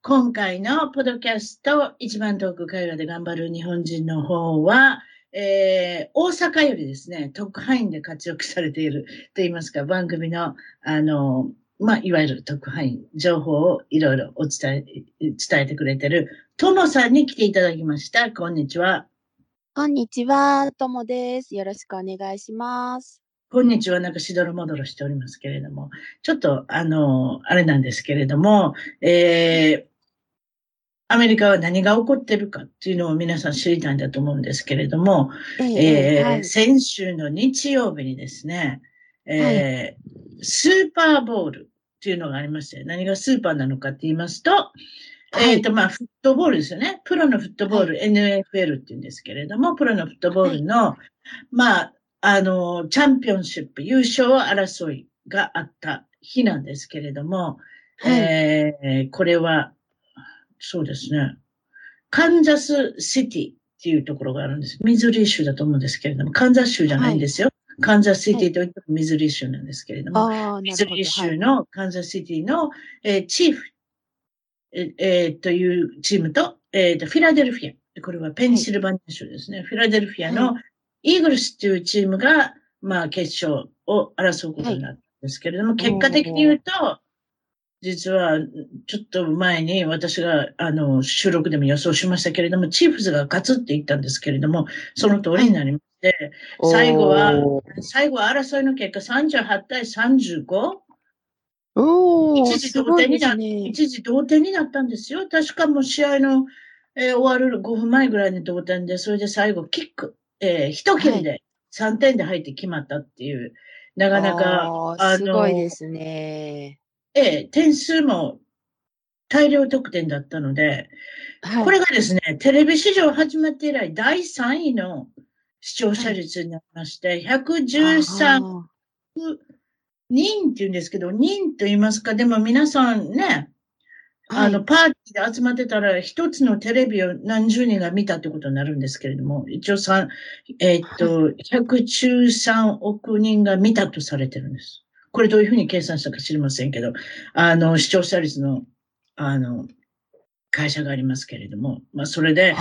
今回のポドキャスト、一番遠く海外で頑張る日本人の方は、えー、大阪よりですね、特派員で活躍されていると言いますか、番組の、あの、まあ、いわゆる特派員、情報をいろいろお伝え、伝えてくれてる、ともさんに来ていただきました。こんにちは。こんにちは、ともです。よろしくお願いします。こんにちは、なんかしどろもどろしておりますけれども、ちょっと、あの、あれなんですけれども、えー、アメリカは何が起こってるかっていうのを皆さん知りたいんだと思うんですけれども、えー、先週の日曜日にですね、えー、はい、スーパーボールっていうのがありまして、何がスーパーなのかって言いますと、はい、えっ、ー、と、まあ、フットボールですよね。プロのフットボール、NFL って言うんですけれども、プロのフットボールの、まあ、あの、チャンピオンシップ、優勝争いがあった日なんですけれども、えー、これはそうですね。カンザスシティっていうところがあるんです。ミズリー州だと思うんですけれども、カンザス州じゃないんですよ。はい、カンザスシティといってもミズリー州なんですけれども、はい、ミズリー州のカンザスシティの、えー、チーフ、ええー、というチームと、えーと、フィラデルフィア。これはペンシルバニア州ですね。はい、フィラデルフィアのイーグルスというチームが、まあ、決勝を争うことになったんですけれども、結果的に言うと、実は、ちょっと前に私が、あの、収録でも予想しましたけれども、チーフズが勝つって言ったんですけれども、その通りになりまして、最後は、最後は争いの結果38対 35? 一時同点にな、ね、一時同点になったんですよ。確かもう試合の、えー、終わる5分前ぐらいに同点で、それで最後キック、えー、一切りで3点で入って決まったっていう、なかなか、あの、すごいですね。ええ、点数も大量得点だったので、はい、これがですね、テレビ史上始まって以来第3位の視聴者率になりまして、113人って言うんですけど、人と言いますか、でも皆さんね、あの、パーティーで集まってたら、一つのテレビを何十人が見たってことになるんですけれども、一応三、えー、っと、113億人が見たとされてるんです。これどういうふうに計算したか知りませんけど、あの、視聴者率の、あの、会社がありますけれども、まあ、それで、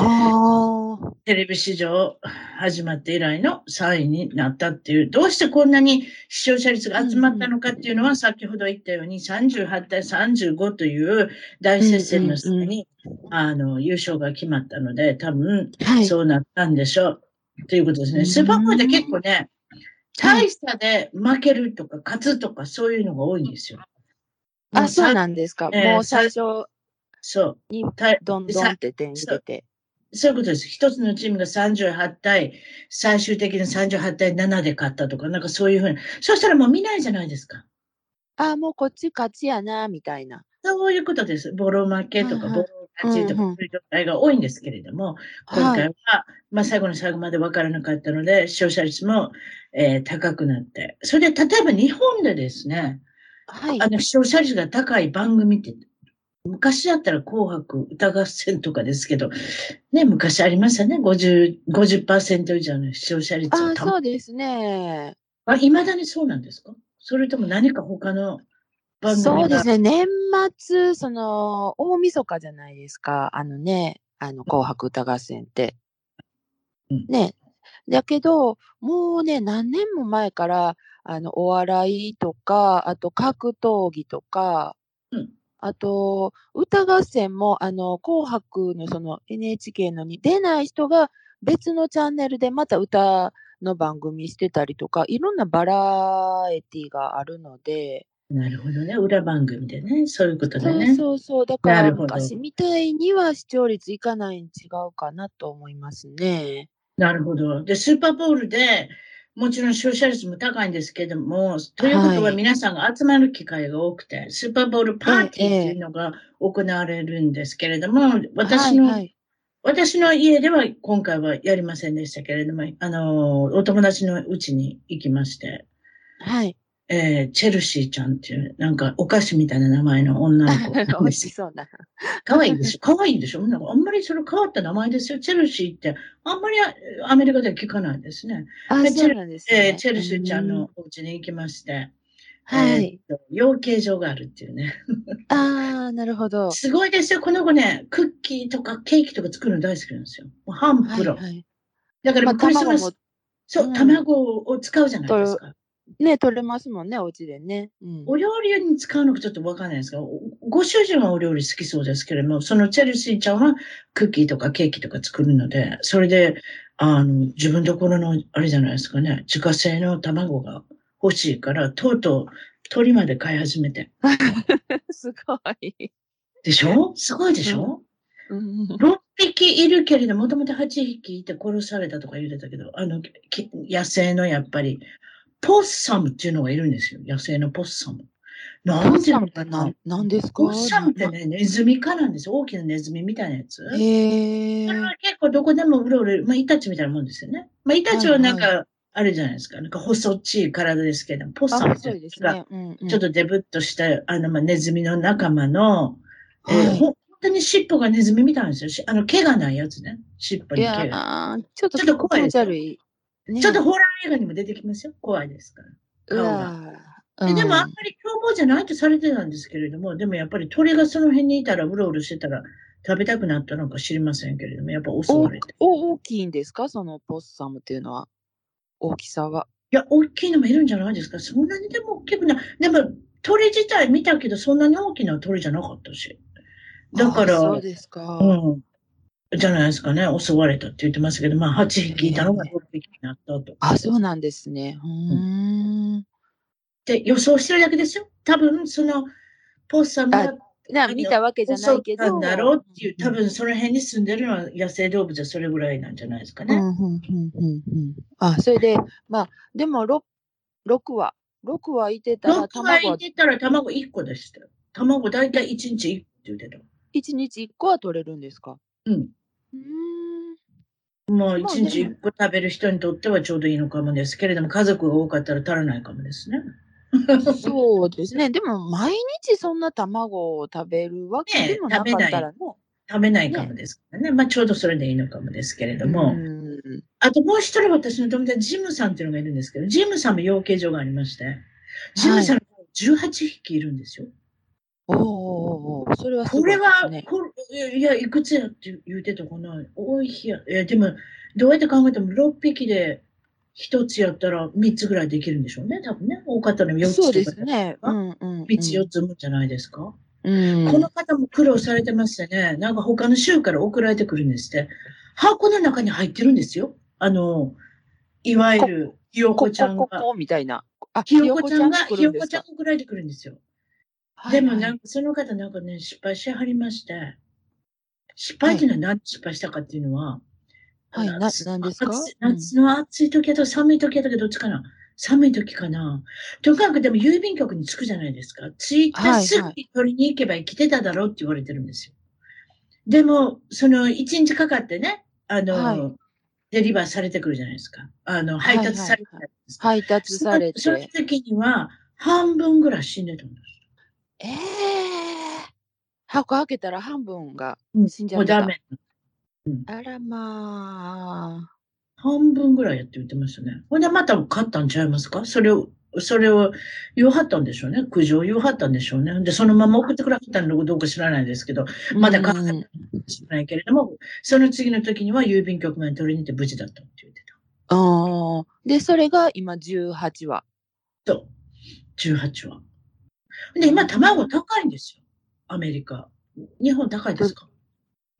テレビ史上始まって以来の3位になったっていう、どうしてこんなに視聴者率が集まったのかっていうのは、先ほど言ったように38対35という大接戦の末に、あの、優勝が決まったので、多分、そうなったんでしょう。ということですね。スーパーボールで結構ね、大差で負けるとか勝つとかそういうのが多いんですよ。あ、そうなんですか。えー、もう最初そうにどんどんって点入れて。そういうことです。一つのチームが38対、最終的に38対7で勝ったとか、なんかそういうふうに。そしたらもう見ないじゃないですか。あもうこっち勝ちやな、みたいな。そういうことです。ボロ負けとか、ボロ勝ちとか、そういう状態が多いんですけれども、今回は、まあ最後の最後まで分からなかったので、視聴者率も、えー、高くなって。それで、例えば日本でですね、はい。あの、視聴者率が高い番組って、昔だったら紅白歌合戦とかですけど、ね、昔ありましたね。50、50%以上の視聴者率あそうですね。あ、未だにそうなんですか？それとも何か他の番組そうですね。年末、その、大晦日じゃないですか。あのね、あの、紅白歌合戦って。うん、ね。だけど、もうね、何年も前から、あの、お笑いとか、あと格闘技とか、うん、あと、歌合戦も、あの、紅白のその NHK のに出ない人が別のチャンネルでまた歌の番組してたりとか、いろんなバラエティがあるので。なるほどね。裏番組でね。そういうことでね。そうそうそう。だから昔みたいには視聴率いかないに違うかなと思いますね。なるほど。で、スーパーボールで、もちろん視聴者率も高いんですけども、ということは皆さんが集まる機会が多くて、はい、スーパーボールパーティーっていうのが行われるんですけれども、私の、はいはい、私の家では今回はやりませんでしたけれども、あの、お友達のうちに行きまして、はい。えー、チェルシーちゃんっていう、なんかお菓子みたいな名前の女の子。美味しそうな。可愛いでしょ？可愛いでしょ？なんかあんまりそれ変わった名前ですよ。チェルシーって、あんまりアメリカでは聞かないですね。あ、そうなんですね、えー、チェルシーちゃんのお家に行きまして。はい、えー。養鶏場があるっていうね。ああ、なるほど。すごいですよ。この子ね、クッキーとかケーキとか作るの大好きなんですよ。もう半プロ。はいはい、だからクリスマス、そう、卵を使うじゃないですか。ね、取れますもんね、お家でね。うん、お料理に使うのかちょっとわかんないですが、ご主人はお料理好きそうですけれども、そのチェルシーちゃんはクッキーとかケーキとか作るので、それで、あの、自分ところの、あれじゃないですかね、自家製の卵が欲しいから、とうとう鳥まで飼い始めて。すごい。でしょ？すごいでしょ、うん、6匹いるけれど、もともと8匹いて殺されたとか言ってたけど、あの、野生のやっぱり、ポッサムっていうのがいるんですよ。野生のポッサム。なんていうのかな何ですか？ポッサムってね、ネズミ科なんですよ。大きなネズミみたいなやつ。へそれは結構どこでもうろうろ、まあ、イタチみたいなもんですよね。まあ、イタチはなんか、あれじゃないですか。なんか細っちい体ですけど、ポッサムっていうか、ちょっとデブッとした、あの、まあ、ネズミの仲間の、えー、本当に尻尾がネズミみたいなんですよ。あの、毛がないやつね。尻尾に毛が。ちょっと、ちょっと怖いです。ね、ちょっとホラー映画にも出てきますよ。怖いですから。顔が。ででもあんまり凶暴じゃないとされてたんですけれども、でもやっぱり鳥がその辺にいたら、うろうろしてたら、食べたくなったのか知りませんけれども、やっぱ襲われて。大きいんですか？そのポッサムっていうのは。大きさは。いや、大きいのもいるんじゃないですか？そんなにでも大きくない。でも、鳥自体見たけど、そんなに大きな鳥じゃなかったし。だから、そうですか。うん。じゃないですかね、襲われたって言ってますけど、まあ、8匹いたのが6匹になったと。あ、そうなんですね。うん。で、予想してるだけですよ。多分、その、ポッサムが、な見たわけじゃないけど。なんだろうっていう、多分その辺に住んでるのは野生動物はそれぐらいなんじゃないですかね。うん、うん、うん、うん。あ、それで、まあ、でも6、6羽、6羽いてたら卵は。6羽いてたら卵1個でした。卵大体1日1個って言ってた。1日1個は取れるんですか？うん。もう一日一個食べる人にとってはちょうどいいのかもですけれども、家族が多かったら足らないかもですね。そうですね。でも、毎日そんな卵を食べるわけでもなかったらね。食べないかもですからね。ねまあ、ちょうどそれでいいのかもですけれども。あともう一人私の友達、ジムさんっていうのがいるんですけど、ジムさんも養鶏場がありまして、ジムさん18匹いるんですよ。おおおそれはこれは、これいや、いくつやって言うてたかな？多い日や。いや、でも、どうやって考えても6匹で1つやったら3つぐらいできるんでしょうね。多分ね。多かったら4つとか。そうですね。うんうん、3つ4つもじゃないですか？うん、この方も苦労されてましてね、なんか他の州から送られてくるんですって。箱の中に入ってるんですよ。あの、いわゆる、ひよこちゃんが。ここみたいな。あ、ひよこちゃんが、ひよこちゃんが送られてくるんですよ。でもなんかその方なんかね、失敗しはりまして、失敗っていうのは何失敗したかっていうのは、はい、な、なんですか？夏の暑い時やと寒い時やとけどっちかな？寒い時かな？とにかくでも郵便局に着くじゃないですか。着いたすぐに取りに行けば生きてただろうって言われてるんですよ。でも、その一日かかってね、あの、はい、デリバーされてくるじゃないですか。あの、配達されて、はいはい配達されて。その時には半分ぐらい死んでたんです。ええ箱開けたら半分が死んじゃもうダメ。うん。あらまあ。半分ぐらいやって言ってましたね。ほんでまた買ったんちゃいますか？それを、それを言わはったんでしょうね。苦情言わはったんでしょうね。で、そのまま送ってくれはったのかどうか知らないですけど、まだ買ったかもしれないけれども、その次の時には郵便局まで取りに行って無事だったって言ってた。ああ。で、それが今18話。そう。18話。で、今、卵高いんですよ。アメリカ。日本高いですか？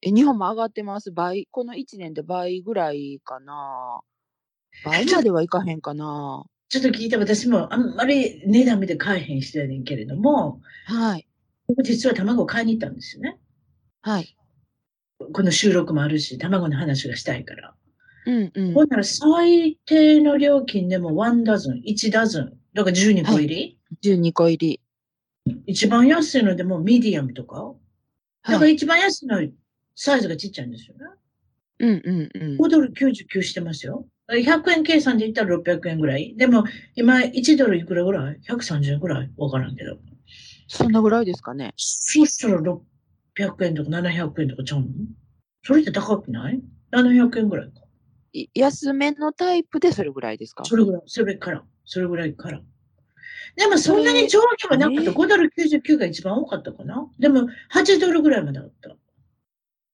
え、日本も上がってます。倍、この1年で倍ぐらいかな。倍まではいかへんかな。ちょっと聞いて、私もあんまり値段見て買えへん人やねんけれども、はい。僕実は卵を買いに行ったんですよね。はい。この収録もあるし、卵の話がしたいから。うんうん。ほんなら最低の料金でも1ダズン、1ダズン、だから12個入り、12個入り。一番安いのでもミディアムとか、だからはい。一番安いのサイズがちっちゃいんですよね。うんうんうん。5ドル99してますよ。100円計算で言ったら600円ぐらい。でも、今1ドルいくらぐらい ?130 円ぐらい？わからんけど。そんなぐらいですかね。そしたら600円とか700円とかちゃうの？それって高くない ?700 円ぐらいか。い安めのタイプでそれぐらいですか？それぐらい、それから、それぐらいから。でもそんなに上下はなくてえー5ドル99が一番多かったかな？でも8ドルぐらいまであった。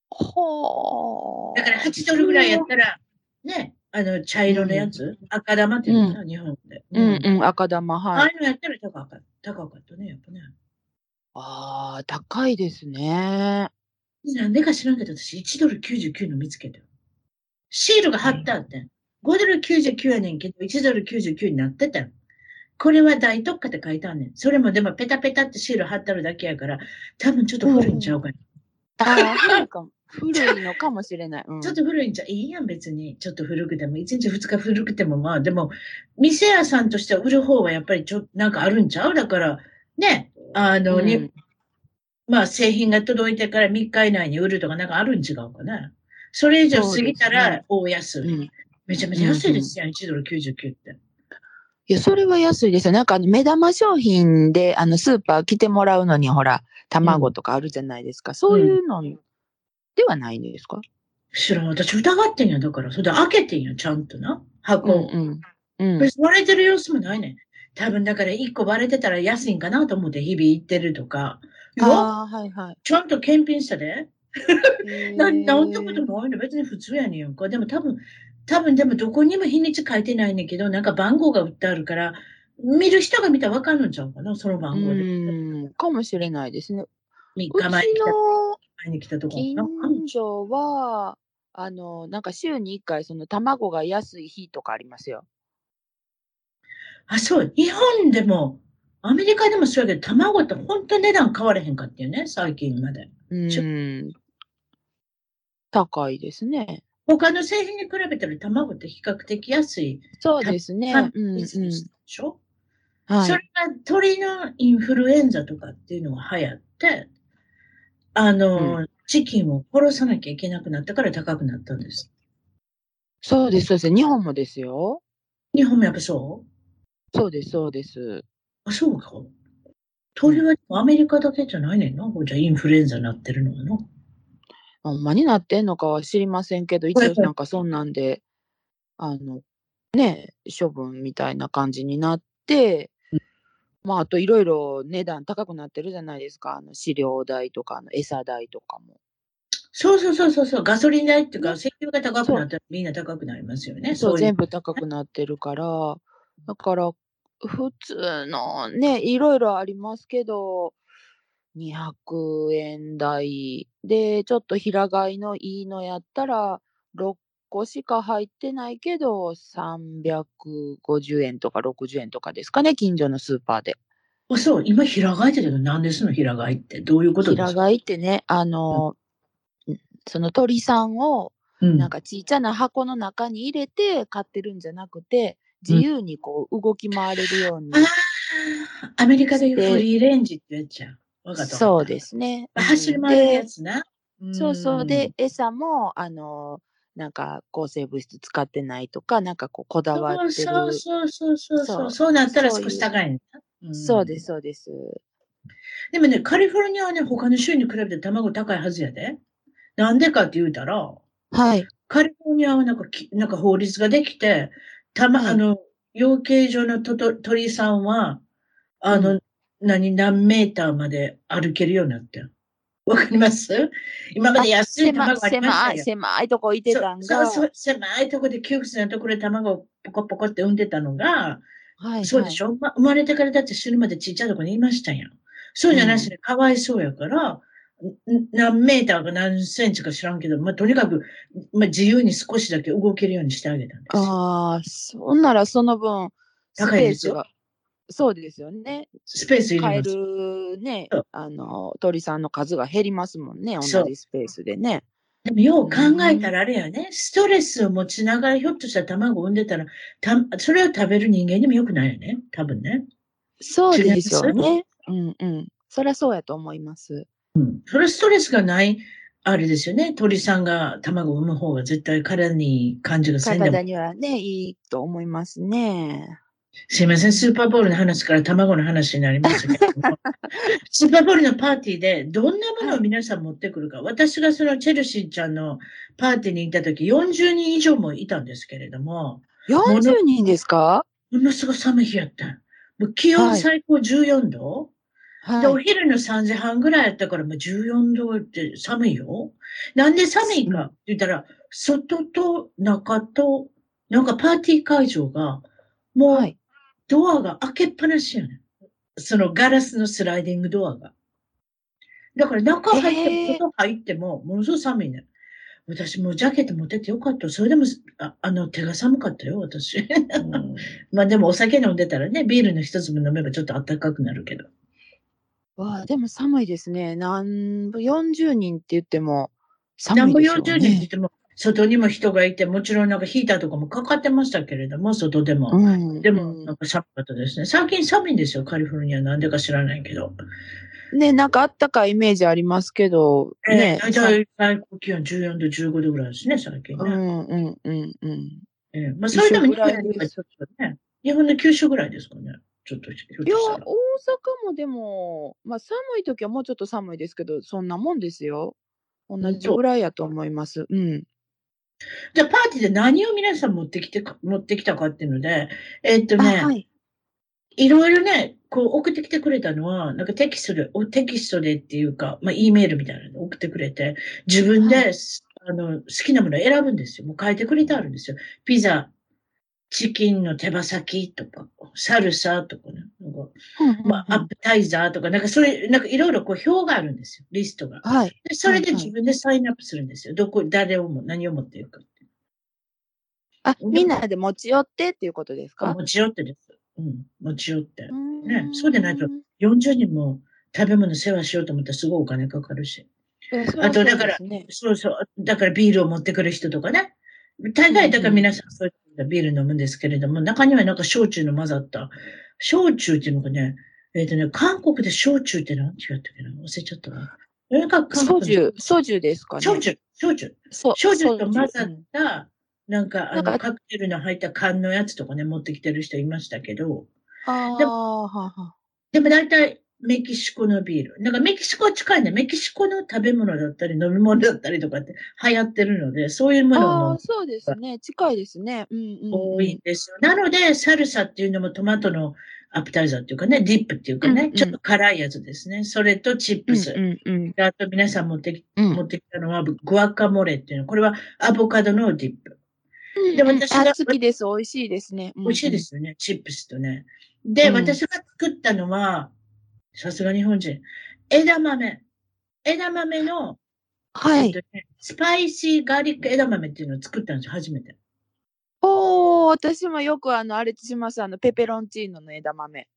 ほー。だから8ドルぐらいやったら、ね、あの、茶色のやつ、赤玉っていうのかな、日本で。うんうん、赤玉、ああはい。いうのやったら高かった。高かったね、やっぱね。ああ、高いですね。なんでか知らんけど、私1ドル99の見つけたよ。シールが貼ってあってん。5ドル99やねんけど、1ドル99になってたよ。これは大特価って書いてあんねん。それもでもペタペタってシール貼ってあるだけやから、多分ちょっと古いんちゃうかな。ああ、古いかも。古いのかもしれない。うん、ちょっと古いんちゃういいやん、別に。ちょっと古くても。1日2日古くても、まあでも、店屋さんとしては売る方はやっぱりちょなんかあるんちゃう？だから、ね、あの、うんにまあ製品が届いてから3日以内に売るとかなんかあるん違うかな。それ以上過ぎたら大安い。うん。めちゃめちゃ安いですやん、1ドル99って。いや、それは安いですよ。なんか目玉商品で、あの、スーパー来てもらうのに、ほら、卵とかあるじゃないですか。そういうのではないんですか？知らん、私疑ってんや、だから。それで開けてんや、ちゃんとな。箱を。うんうん。うん。別に割れてる様子もないねん。多分だから1個割れてたら安いんかなと思って日々行ってるとか。ああ、はいはい。ちゃんと検品したで。な、なんてことないの別に普通やねんか。でも多分、多分でもどこにも日にち書いてないねんけど、なんか番号が売ってあるから、見る人が見たらわかんのちゃうかなその番号で。うん、かもしれないですね。3うち日前に来た、の前に来たとこ近な。所は、あの、なんか週に1回、その卵が安い日とかありますよ。あ、そう。日本でも、アメリカでもそうやけど、卵って本当に値段変われへんかっていうね、最近まで。うん。高いですね。他の製品に比べたら卵って比較的安い。そうですね。たうん、うん。でしょ、はい。それが鳥のインフルエンザとかっていうのが流行って、あの、チキンを殺さなきゃいけなくなったから高くなったんです。そうです、そうです。日本もですよ。日本もやっぱそう？そうです、そうです。あ、そうか。鳥はアメリカだけじゃないねんな。じゃあインフルエンザになってるのはな。ほんまになってんのかは知りませんけど、一応なんかそんなんで、あの、ね、処分みたいな感じになって、まあ、あといろいろ値段高くなってるじゃないですか。あの飼料代とか、あの餌代とかも。そうそうそうそうそう。ガソリン代っていうか、ね石油が高くなったらみんな高くなりますよね。そう、い全部高くなってるから、だから、普通のね、いろいろありますけど、200円台で、ちょっと平飼いのいいのやったら、6個しか入ってないけど、350円とか60円とかですかね、近所のスーパーで。あそう、今平飼いって言うけど、何ですの平飼いって？どういうことですか？平飼いってね、あの、その鳥さんを、うんなんかちっちゃな箱の中に入れて飼ってるんじゃなくて、自由にこう動き回れるように。ああ、アメリカでいうフリーレンジってやっちゃう。わかった。。そうですすね。走り回るやつな。でそうそう。んで、、餌も、あの、なんか抗生物質使ってないとか、なんかこうこだわってる。そうそうそうそうそそうう。そうなったら少し高いんそうです、。そうです。でもね、カリフォルニアはね、他の州に比べて卵高いはずやで。なんでかって言うたら、はい。カリフォルニアはなんかき、なんか法律ができて、たま、はいあの、養鶏場のとと鳥さんは、あの、う何、何メーターまで歩けるようになってる。わかります？今まで安い卵ありました狭い、よ。狭いとこいてたんが。そうそう、狭いとこで窮屈なところで卵をポコポコって産んでたのが、はい、そうでしょ、ま、生まれてからだって死ぬまでちっちゃいとこにいましたやん。そうじゃなしにかわいそうやから、何メーターか何センチか知らんけど、まあ、とにかく、まあ、自由に少しだけ動けるようにしてあげたんですああ、そんならその分、スペースが、そうですよね。スペースいります。るね、あの、鳥さんの数が減りますもんね、同じスペースでね。でもよう考えたらあれやね、ストレスを持ちながらひょっとしたら卵を産んでたら、たそれを食べる人間にも良くないよね、多分ね。そうですよね。うんうん。そりゃそうやと思います。うん。それストレスがない、あれですよね。鳥さんが卵を産む方が絶対体に感じがせんでも。体にはね、いいと思いますね。すいません、スーパーボールの話から卵の話になりましたけども、スーパーボールのパーティーでどんなものを皆さん持ってくるか、私がそのチェルシーちゃんのパーティーに行った時40人以上もいたんですけれども。40人ですか？ものすごい寒い日やった。もう気温最高14度、はい、で、お昼の3時半ぐらいやったから、もう14度って寒いよ。なんで寒いかって言ったら、外と中と、なんかパーティー会場が、もうドアが開けっぱなしやねん。そのガラスのスライディングドアが。だから中入っても、外入っても、ものすごい寒いね。私もうジャケット持っててよかった。それでも、ああの、手が寒かったよ、私。まあでもお酒飲んでたらね、ビールの一粒飲めばちょっと暖かくなるけど。わあ、でも寒いですね。なんぼ40人って言っても寒いですよね。何ぼ40人って言っても、外にも人がいて、もちろんなんかヒーターとかもかかってましたけれども、外でも。うん、でも、なんか寒かったですね。最近寒いんですよ、カリフォルニア。なんでか知らないけど。ね、なんかあったかいイメージありますけど、ね。大体最高気温14度、15度ぐらいですね、最近ね。うんうんうんうん。えー、まあ、それでも日本ね、日本の九州ぐらいですかね。ちょっといや、大阪もでも、まあ寒い時はもうちょっと寒いですけど、そんなもんですよ。同じぐらいやと思います。うん。じゃあ、パーティーで何を皆さん持ってきて持ってきたかっていうので、えー、っとね、はい、いろいろね、こう送ってきてくれたのは、なんかテキストで、テキストでっていうか、まあ、E メールみたいなの送ってくれて、自分で、はい、あの、好きなものを選ぶんですよ。もう書いてくれてあるんですよ。ピザ、チキンの手羽先とか、サルサとかね、なんか、まあ、アップタイザーとか、なんかそれ、なんかいろいろこう表があるんですよ、リストが。はい。でそれで自分でサインアップするんですよ。どこ、誰をも、何を持っていくかあ、みんなで持ち寄ってっていうことですか？持ち寄ってです。うん、持ち寄って。ね、そうでないと、40人も食べ物世話しようと思ったらすごいお金かかるし。あと、だから、そうそう、だからビールを持ってくる人とかね。大概、だから皆さんそういうビール飲むんですけれども、中にはなんか焼酎の混ざった、焼酎っていうのがね、えっ、ー、とね、韓国で焼酎って何て言ったっけな忘れちゃったな。焼酎、焼酎ですかね。焼酎、焼酎。焼酎と混ざった、なんか、あの、カクテルの入った缶のやつとかね、持ってきてる人いましたけど。ああ、でも大体、メキシコのビール。なんかメキシコは近いね。メキシコの食べ物だったり飲み物だったりとかって流行ってるので、そういうものも。そうですね。近いですね。うん、うん、多いんですよ。なので、サルサっていうのもトマトのアプタイザーっていうかね、ディップっていうかね、うんうん、ちょっと辛いやつですね。それとチップス。うんうんうん、あと皆さん持ってき、持ってきたのは、グアカモレっていうの。これはアボカドのディップ。で、私が。好きです。美味しいですね。美味しいですよね。チップスとね。で、私が作ったのは、さすが日本人。枝豆。枝豆の、はい、ね。スパイシーガーリック枝豆っていうのを作ったんですよ、初めて。おー、私もよくあの、あれします。あの、ペペロンチーノの枝豆。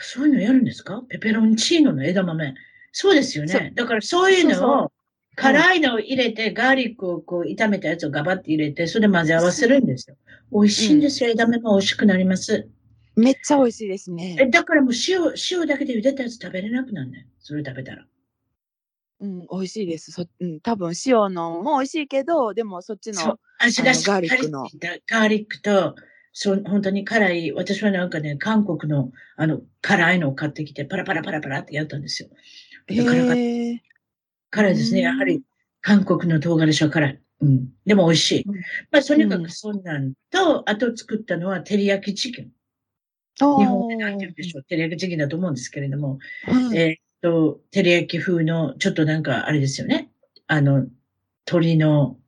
そういうのやるんですか？ペペロンチーノの枝豆。そうですよね。だからそういうのを、辛いのを入れて、ガーリックをこう炒めたやつをガバって入れて、それで混ぜ合わせるんですよ。美味しいんですよ。枝豆も美味しくなります。めっちゃ美味しいですね。え、だからもう塩、塩だけで茹でたやつ食べれなくなるねそれ食べたら。うん、美味しいです。そうん、多分塩のも美味しいけど、でもそっちの味がガーリックの。ガーリックと、そう、本当に辛い、私はなんかね、韓国の、あの、辛いのを買ってきて、パラパラパラパラってやったんですよ。辛いですね。やはり、韓国の唐辛子は辛い。うん。でも美味しい。うん、まあ、とにかくそんなんと、うん、あと作ったのは、照り焼きチキン。日本で何て言うんでしょう。照り焼きチキンだと思うんですけれども、えっと、照り焼き風の、ちょっとなんか、あれですよね。あの、鶏の、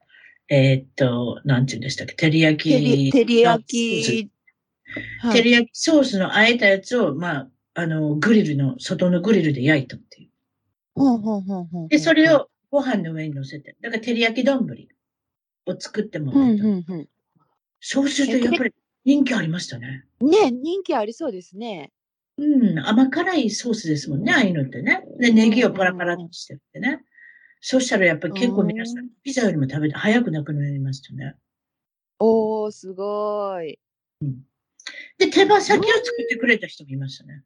えー、っと、なんて言うんでしたっけ、照り焼き。照り焼き。照り焼きソースのあえたやつを、まあ、あの、グリルの、外のグリルで焼いたっていう。で、それ、をご飯の上に乗せて。だから、照り焼き丼を作ってもうんらった。うんうん。そうすると、やっぱり人気ありましたね。ね人気ありそうですね。うん、甘辛いソースですもんね、ああいうのってね。で、ネギをパラパラっとしてってね。そしたらやっぱり結構皆さ、うんピザよりも食べて早くなくなりましたね。おー、すごい。で、手羽先を作ってくれた人もいましたね。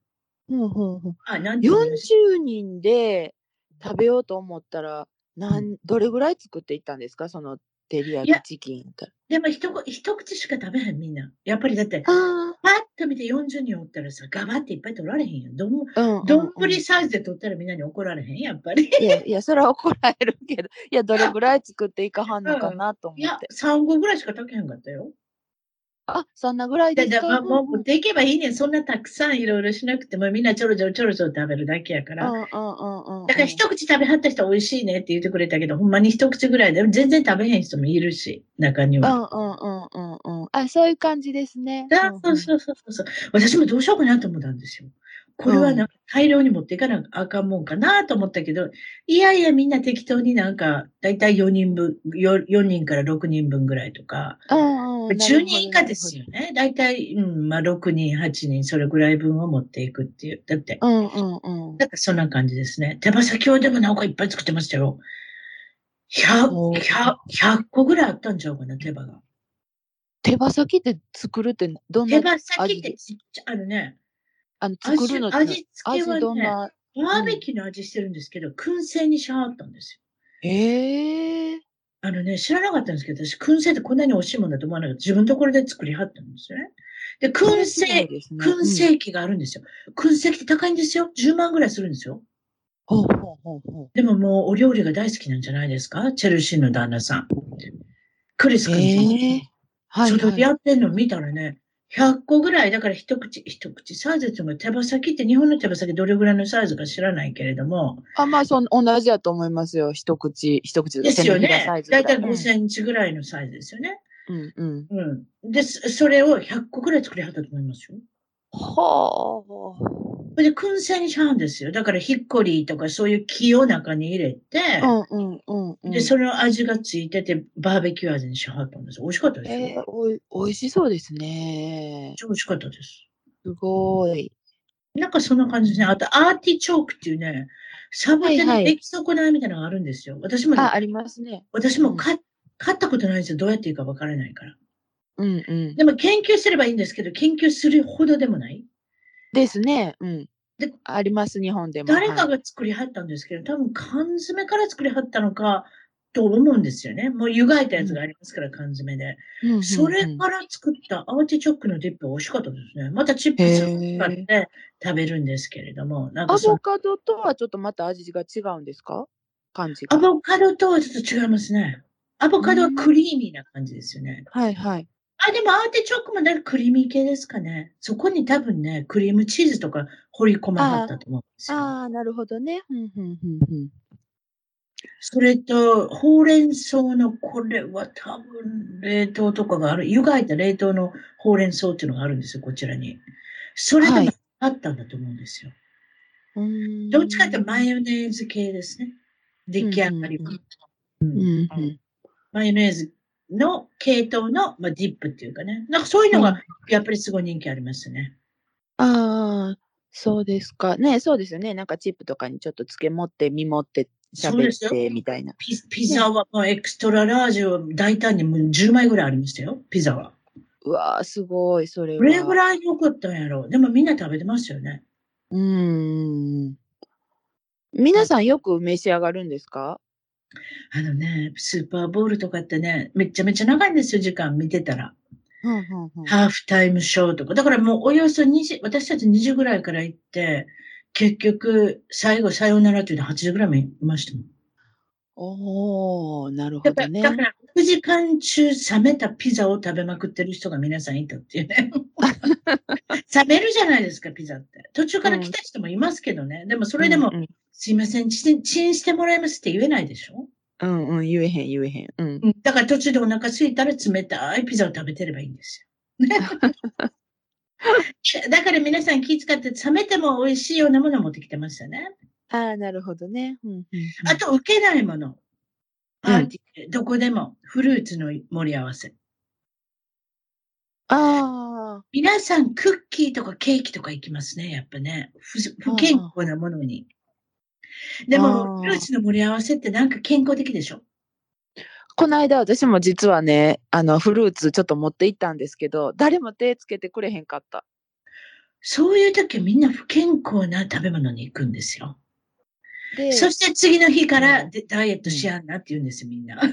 うんうんうん。あ、なんて言いました40人で食べようと思ったら、なん、どれぐらい作っていったんですか？その照り焼きチキンやったら。でも一口一口しか食べへん、みんな。やっぱりだって、あパッと見て40人おったらさ、ガバっていっぱい取られへんやん。どん、あ、うんうん、どうんん。サイズで取ったらみんなに怒られへん、やっぱり。いや、いや、それは怒られるけど、いや、どれぐらい作っていかはんのかなと思いやって。、3個ぐらいしか炊けへんかったよ。あ、そんなぐらいででですかまあもう持っていけばいいねん。そんなたくさんいろいろしなくても、みんなちょろちょろちょろちょろ食べるだけやから。だから一口食べはった人は美味しいねって言ってくれたけど、ほんまに一口ぐらいで、全然食べへん人もいるし、中にうんは。うんうんうんうん。あ、そういう感じですね。あそうそうそうそうそう。私もどうしようかなと思ったんですよ。これはなんか大量に持っていかなあかんもんかなと思ったけど、いやいやみんな適当になんか、だいたい4人分、4, 4人から6人分ぐらいとか、うんうん。10人以下ですよね。だいたい、うん、まあ6人、8人、それぐらい分を持っていくっていう。だって、うんうんうん。なんかそんな感じですね。手羽先はでもなんかいっぱい作ってましたよ。100、おー100、100個ぐらいあったんちゃうかな、手羽が。手羽先って作るってどんな手羽先ってちっちゃあのね、あの作るのって味味付けはね味どんな？バーベキューの味してるんですけど、燻製にしはったんですよ。ええあのね、知らなかったんですけど、私、燻製ってこんなに美味しいもんだと思わなかった。自分のところで作りはったんですよね。で、燻製、燻製機があるんですよ。燻製機って高いんですよ。10万ぐらいするんですよ。ほうほうほうほう。でももうお料理が大好きなんじゃないですか？チェルシーの旦那さん。クリス君。ええはい、それではい。やってんの見たらね、100個ぐらい、だから一口、一口サイズっていうのが手羽先って日本の手羽先どれぐらいのサイズか知らないけれども、あ、まあ、そん同じやと思いますよ。一口、一口ですよね。だいたい5ぐらセンチぐらいのサイズですよね。うんうん。うん。で、そそれを100個ぐらい作りはったと思いますよ。はあ。それで燻製にしはるんですよ。だからヒッコリーとかそういう木を中に入れて、うんうんうんうん。で、その味がついてて、バーベキュー味にしはったんですよ。美味しかったですよ。えー、おい、美味しそうですね。超美味しかったです。すごい。なんかそんな感じですね。あと、アーティチョークっていうね、サボテンはいはいの出来損ないみたいなのがあるんですよ。私も、あ、ありますね。私も買買ったことないんですよ。どうやっていいかわからないから。うんうん。でも研究すればいいんですけど、研究するほどでもない。ですね。うん。であります、日本でも。誰かはいが作りはったんですけど、多分缶詰から作りはったのかと思うんですよね。もう湯がいたやつがありますから、缶詰で。うんうんうんそれから作ったアーティチョークのディップ美味しかったですね。またチップスを使って食べるんですけれども。なんアボカドとはちょっとまた味が違うんですか？感じが。アボカドとはちょっと違いますね。アボカドはクリーミーな感じですよね。はいはい。あ、でもアーティチョークもね、クリーミー系ですかね。そこに多分ね、クリームチーズとか掘り込まはったと思うんですよ。ああ、なるほどね。うんうんうんうん。それと、ほうれん草の、これは多分冷凍とかがある。湯がいた冷凍のほうれん草っていうのがあるんですよ、こちらに。それではいもあったんだと思うんですよ。うーんどっちかってマヨネーズ系ですね。出来上がりは。マヨネーズの系統の、まあ、ディップっていうかね。なんかそういうのがやっぱりすごい人気ありますね。ああ、そうですか。ね、そうですよね。なんかチップとかにちょっと漬け持って、見持って、喋ってみたいな。ピピザはもうエクストララージを大胆にもう10枚ぐらいありましたよ、ピザは。うわーすごい、それは。どれぐらい残ったんやろう。でもみんな食べてますよね。うーん。皆さんよく召し上がるんですか？あのね、スーパーボールとかってね、めちゃめちゃ長いんですよ、時間見てたら。うんうんうん。ハーフタイムショーとか。だからもうおよそ2時、私たち2時ぐらいから行って、結局、最後、さようならっていうの8時ぐらいまでいましたもん。おー、なるほだから、どね。だから6時間中冷めたピザを食べまくってる人が皆さんいたっていうね。冷めるじゃないですか、ピザって。途中から来た人もいますけどね。でもそれでも、うんすいません、チンチンしてもらいますって言えないでしょ？うん、うん、うん、言えへん、言えへん。うん。うんだから途中でお腹空いたら冷たいピザを食べてればいいんですよ。ね だから皆さん気遣って冷めても美味しいようなものを持ってきてましたね。ああ、なるほどね。うんうんうんあと、受けないもの。パーティーで、どこでも、フルーツの盛り合わせ。あ皆さん、クッキーとかケーキとか行きますね、やっぱね。不不健康なものに。であも、ーフルーツの盛り合わせってなんか健康的でしょ？この間私も実はね、あの、フルーツちょっと持って行ったんですけど、誰も手つけてくれへんかった。そういう時みんな不健康な食べ物に行くんですよ。で、そして次の日からうんでダイエットしやんなって言うんですよ、みんな。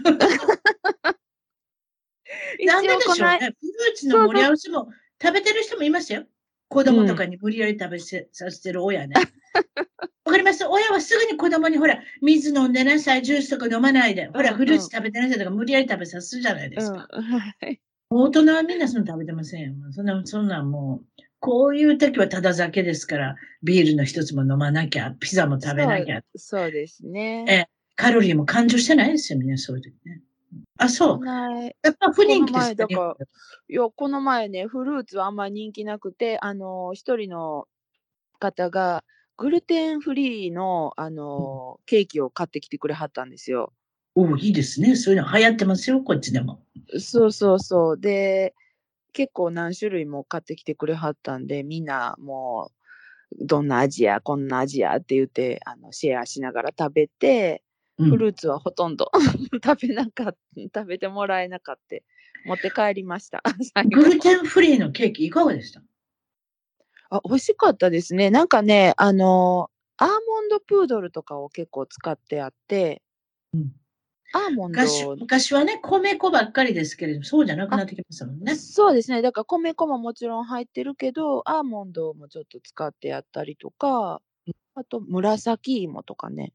一なんででしょうね。フルーツの盛り合わせも食べてる人もいますよ。子供とかに無理やり食べせさせてる親ね。わかります？親はすぐに子供にほら、水飲んでなさい、ジュースとか飲まないで。ほら、うんフルーツ食べてなさいとか無理やり食べさせるじゃないですか。うん、はい。大人はみんなそんな食べてませんよ。そんな、そんなんもう、こういう時はただ酒ですから、ビールの一つも飲まなきゃ、ピザも食べなきゃ、そうですね。えカロリーも感情してないですよ、みんなそういう時ね。あ、そう。やっぱ不人気ですこの前だからいや、この前ね、フルーツはあんまり人気なくて、あの、一人の方が、グルテンフリーの、あの、ケーキを買ってきてくれはったんですよ。おいいですね。そういうの流行ってますよ、こっちでも。そうそうそう。で、結構何種類も買ってきてくれはったんで、みんなもう、どんな味や、こんな味やって言って、あの、シェアしながら食べて、うんフルーツはほとんど 食べなかった、食べてもらえなかった。持って帰りました。グルテンフリーのケーキいかがでした？あ、美味しかったですね。なんかね、あの、アーモンドプードルとかを結構使ってあって、うんアーモン昔ド、昔はね、米粉ばっかりですけれども、そうじゃなくなってきましたもんね。そうですね。だから米粉ももちろん入ってるけど、アーモンドもちょっと使ってやったりとか、あと紫芋とかね。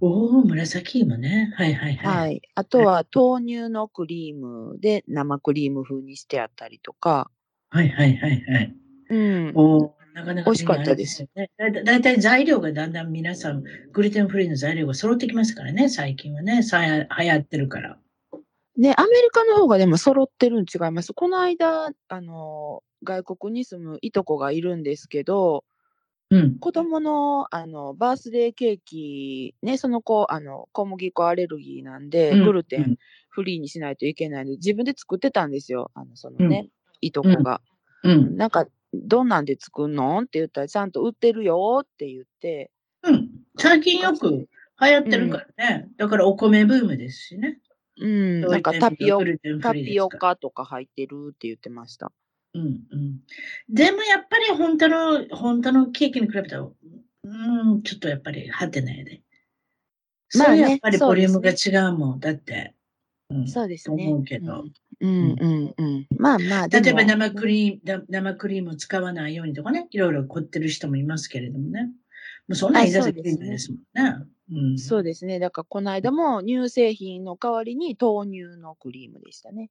おお、紫芋ね。はいはいはい。はい。あとは豆乳のクリームで生クリーム風にしてあったりとか。はいはいはいはい。うん。おお、なかなか美味しかったですよね。だいたい材料がだんだん皆さん、グルテンフリーの材料が揃ってきますからね、最近はね。さや流行ってるから。ね、アメリカの方がでも揃ってるん違います。この間、あの、外国に住むいとこがいるんですけど、うん。子供の、あの、バースデーケーキ、ね、その子、あの、小麦粉アレルギーなんで、うんグルテンフリーにしないといけないので、自分で作ってたんですよ。あの、そのね、いとこが。うん。なんか、どんなんで作んの？って言ったら、ちゃんと売ってるよって言って、うん。最近よく流行ってるからね。だからお米ブームですしね。うん、ないんかタピオタピオカとか入ってるって言ってました。うんうん。でもやっぱり本当の、本当のケーキに比べたら、うん、ちょっとやっぱり果てないで。まあねそうやっぱりボリュームがそ違うもん。だって。うん、そうですね。と思うけどうん。うんうんうん。まあまあ、でも例えば生クリーム、だ生クリームを使わないようにとかね、いろいろ凝ってる人もいますけれどもね。もうそんなんいらずクリームですもんね。うん。そうですね。だから、この間も乳製品の代わりに豆乳のクリームでしたね。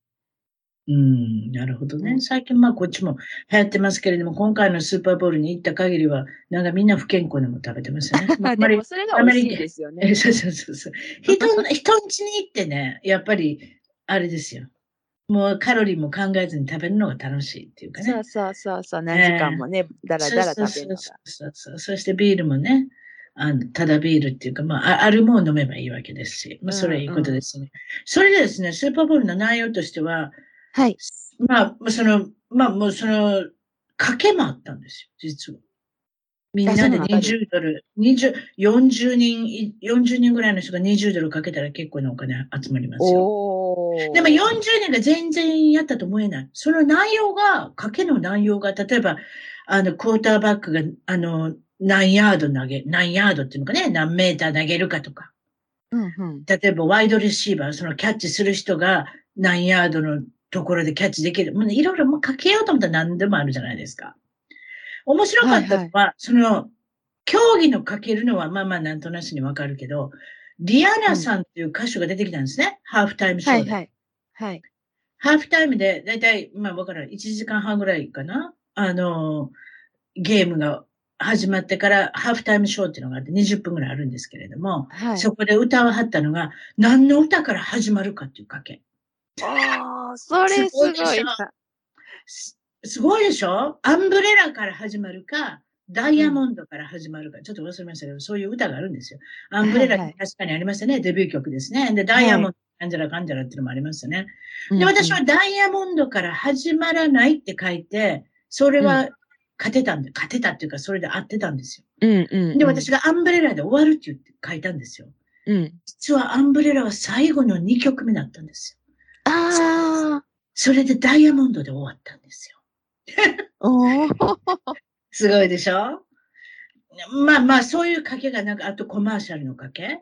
うん、なるほどね。うん最近まあこっちも流行ってますけれども、今回のスーパーボールに行った限りは、なんかみんな不健康なもの食べてますよね。まりでも、それが美味しいですよねえ。そうそうそうそう。人の、人ん家に行ってね、やっぱり、あれですよ。もうカロリーも考えずに食べるのが楽しいっていうかね。そうそうそうそう。何時間もね、だらだら食べるのが。そうそうそうそしてビールもね、あのただビールっていうか、まあ、ああるもの飲めばいいわけですし、まあ、それはいいことですね。それでですね、スーパーボールの内容としては、はい。まあ、その、まあ、もうその、賭けもあったんですよ、実は。みんなであそうなんだ20ドル、20、40人い、40人ぐらいの人が20ドルかけたら結構なお金集まりますよ。でも40人が全然やったと思えない。その内容が、賭けの内容が、例えば、あの、クォーターバックが、あの、何ヤード投げ、何ヤードっていうのかね、何メーター投げるかとか。うんうん。例えば、ワイドレシーバー、そのキャッチする人が何ヤードのところでキャッチできる。もうねいろいろもうかけようと思ったら何でもあるじゃないですか。面白かったのは、その、競技のかけるのはまあまあなんとなしにわかるけど、リアナさんっていう歌手が出てきたんですね。ハーフタイムショーで。はいはい。はい。ハーフタイムで、だいたい、まあわからん、1時間半ぐらいかな。あの、ゲームが始まってから、ハーフタイムショーっていうのがあって20分ぐらいあるんですけれども、はい。そこで歌わはったのが、何の歌から始まるかっていうかけ。ああ、それすごいすごいでしょ？アンブレラから始まるか、ダイヤモンドから始まるから、ちょっと忘れましたけど、そういう歌があるんですよ。アンブレラ、確かにありますよね。デビュー曲ですね。で、ダイヤモンド、カンジャラカンジャラっていうのもありますよね。で、私はダイヤモンドから始まらないって書いて、それは勝てたんで、勝てたっていうか、それで合ってたんですよ。うんうん、で、私がアンブレラで終わるって言って書いたんですよ。うん。実はアンブレラは最後の2曲目だったんですよ。ああ。それでダイヤモンドで終わったんですよ。おすごいでしょ？まあまあ、そういう賭けがなんか、あとコマーシャルの賭け？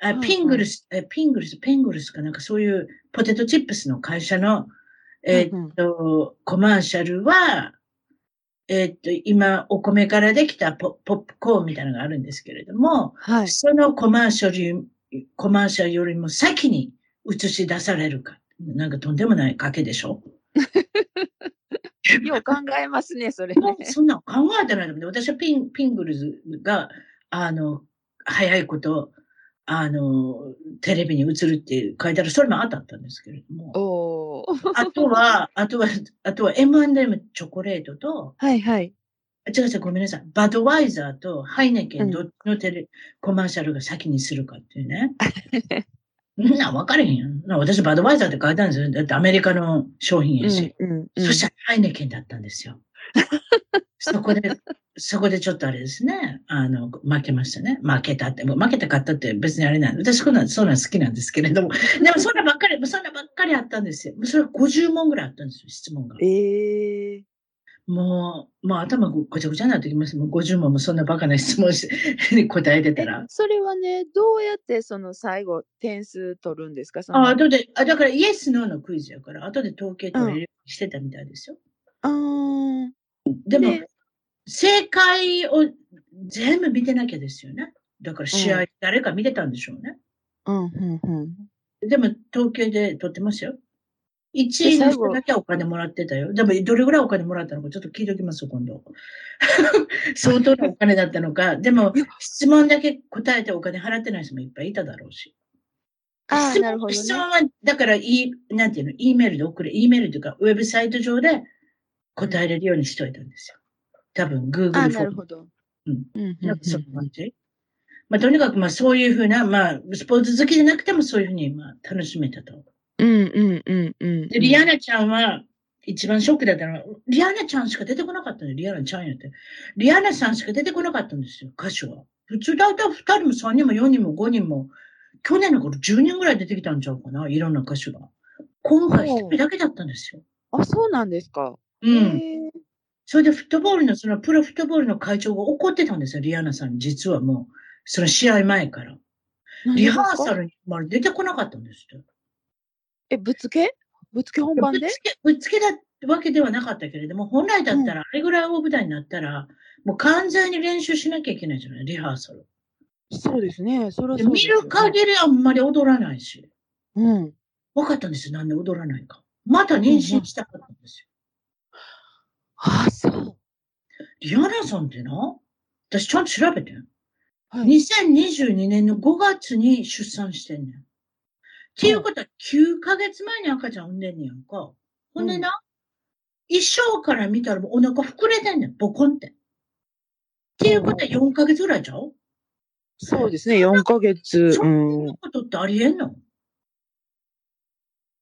あピングルス、え、ピングルス、ペングルスかなんかそういうポテトチップスの会社の、えー、っと、コマーシャルは、えー、っと、今、お米からできたポポップコーンみたいなのがあるんですけれども、はい、そのコマーシャル、コマーシャルよりも先に映し出されるか。なんかとんでもない賭けでしょ？よう考えますね、それ、ね。そんな考えてないので、私はピン、ピングルズが、あの、早いこと、あの、テレビに映るって書いてある、それも当たったんですけれども。おあとは、あとは、あとは M&M チョコレートと、はいはい。違う違う、ごめんなさい。バドワイザーとハイネケン、どっちのテレ、うん、コマーシャルが先にするかっていうね。みんな分かれへんやん。私、バドワイザーって書いたんですよ。だってアメリカの商品やし。うんうんうん、そしたらハイネケンだったんですよ。そこで、そこでちょっとあれですね。あの、負けましたね。負けたって。負けたかったって別にあれなんで。私こんな、そうなん好きなんですけれども。でもそんなばっかり、そんなばっかりあったんですよ。それは50問ぐらいあったんですよ、質問が。ええーもう、もう頭ごちゃごちゃになってきます。もう50問もそんなバカな質問して 答えてたら。それはね、どうやってその最後点数取るんですか？あ、後で、あ、だからイエス、ノーのクイズやから、後で統計取れるようにしてたみたいですよ。うん、でも、ね、正解を全部見てなきゃですよね。だから試合、誰か見てたんでしょうね。うん、うん、うん。でも、統計で取ってますよ。1位の人だけお金もらってたよ。でも、どれぐらいお金もらったのかちょっと聞いておきます今度。相当なお金だったのか。でも、質問だけ答えてお金払ってない人もいっぱいいただろうし。ああ、なるほど、ね、質問は、だから、い、なんていうの、E メールで送る、E メールというか、ウェブサイト上で答えれるようにしといたんですよ。多分、Google フォーム。あなるほど。うん。うん。なんかそんな感じ？まあ、とにかく、まあ、そういうふうな、まあ、スポーツ好きじゃなくてもそういうふうに、まあ、楽しめたと。うんうんうんうん。で、リアナちゃんは、一番ショックだったのは、リアナちゃんしか出てこなかったのリアナちゃんやって。リアナさんしか出てこなかったんですよ、歌手は。普通だいたい2人も3人も4人も5人も、去年の頃10人ぐらい出てきたんちゃうかな、いろんな歌手が。今回1人だけだったんですよ。あ、そうなんですか。うん。それでフットボールの、そのプロフットボールの会長が怒ってたんですよ、リアナさんに。実はもう、その試合前から。リハーサルにま出てこなかったんですよ。え、ぶつけ？ぶつけ本番で？ぶつけ、ぶつけだわけではなかったけれども、本来だったら、あれぐらい大舞台になったら、もう完全に練習しなきゃいけないじゃない、リハーサル。そうですね。それは、ね、見る限りあんまり踊らないし。うん。分かったんですよ、なんで踊らないか。また妊娠したかったんですよ。ああ、そう。リアナさんってな、私ちゃんと調べて。はい、2022年の5月に出産してんねん。っていうことは9ヶ月前に赤ちゃん産んでんねやんか。ほんでな、一生から見たらもうお腹膨れてんねん、ボコンって。っていうことは4ヶ月ぐらいちゃう？そうですね、4ヶ月。そんなことってありえんの？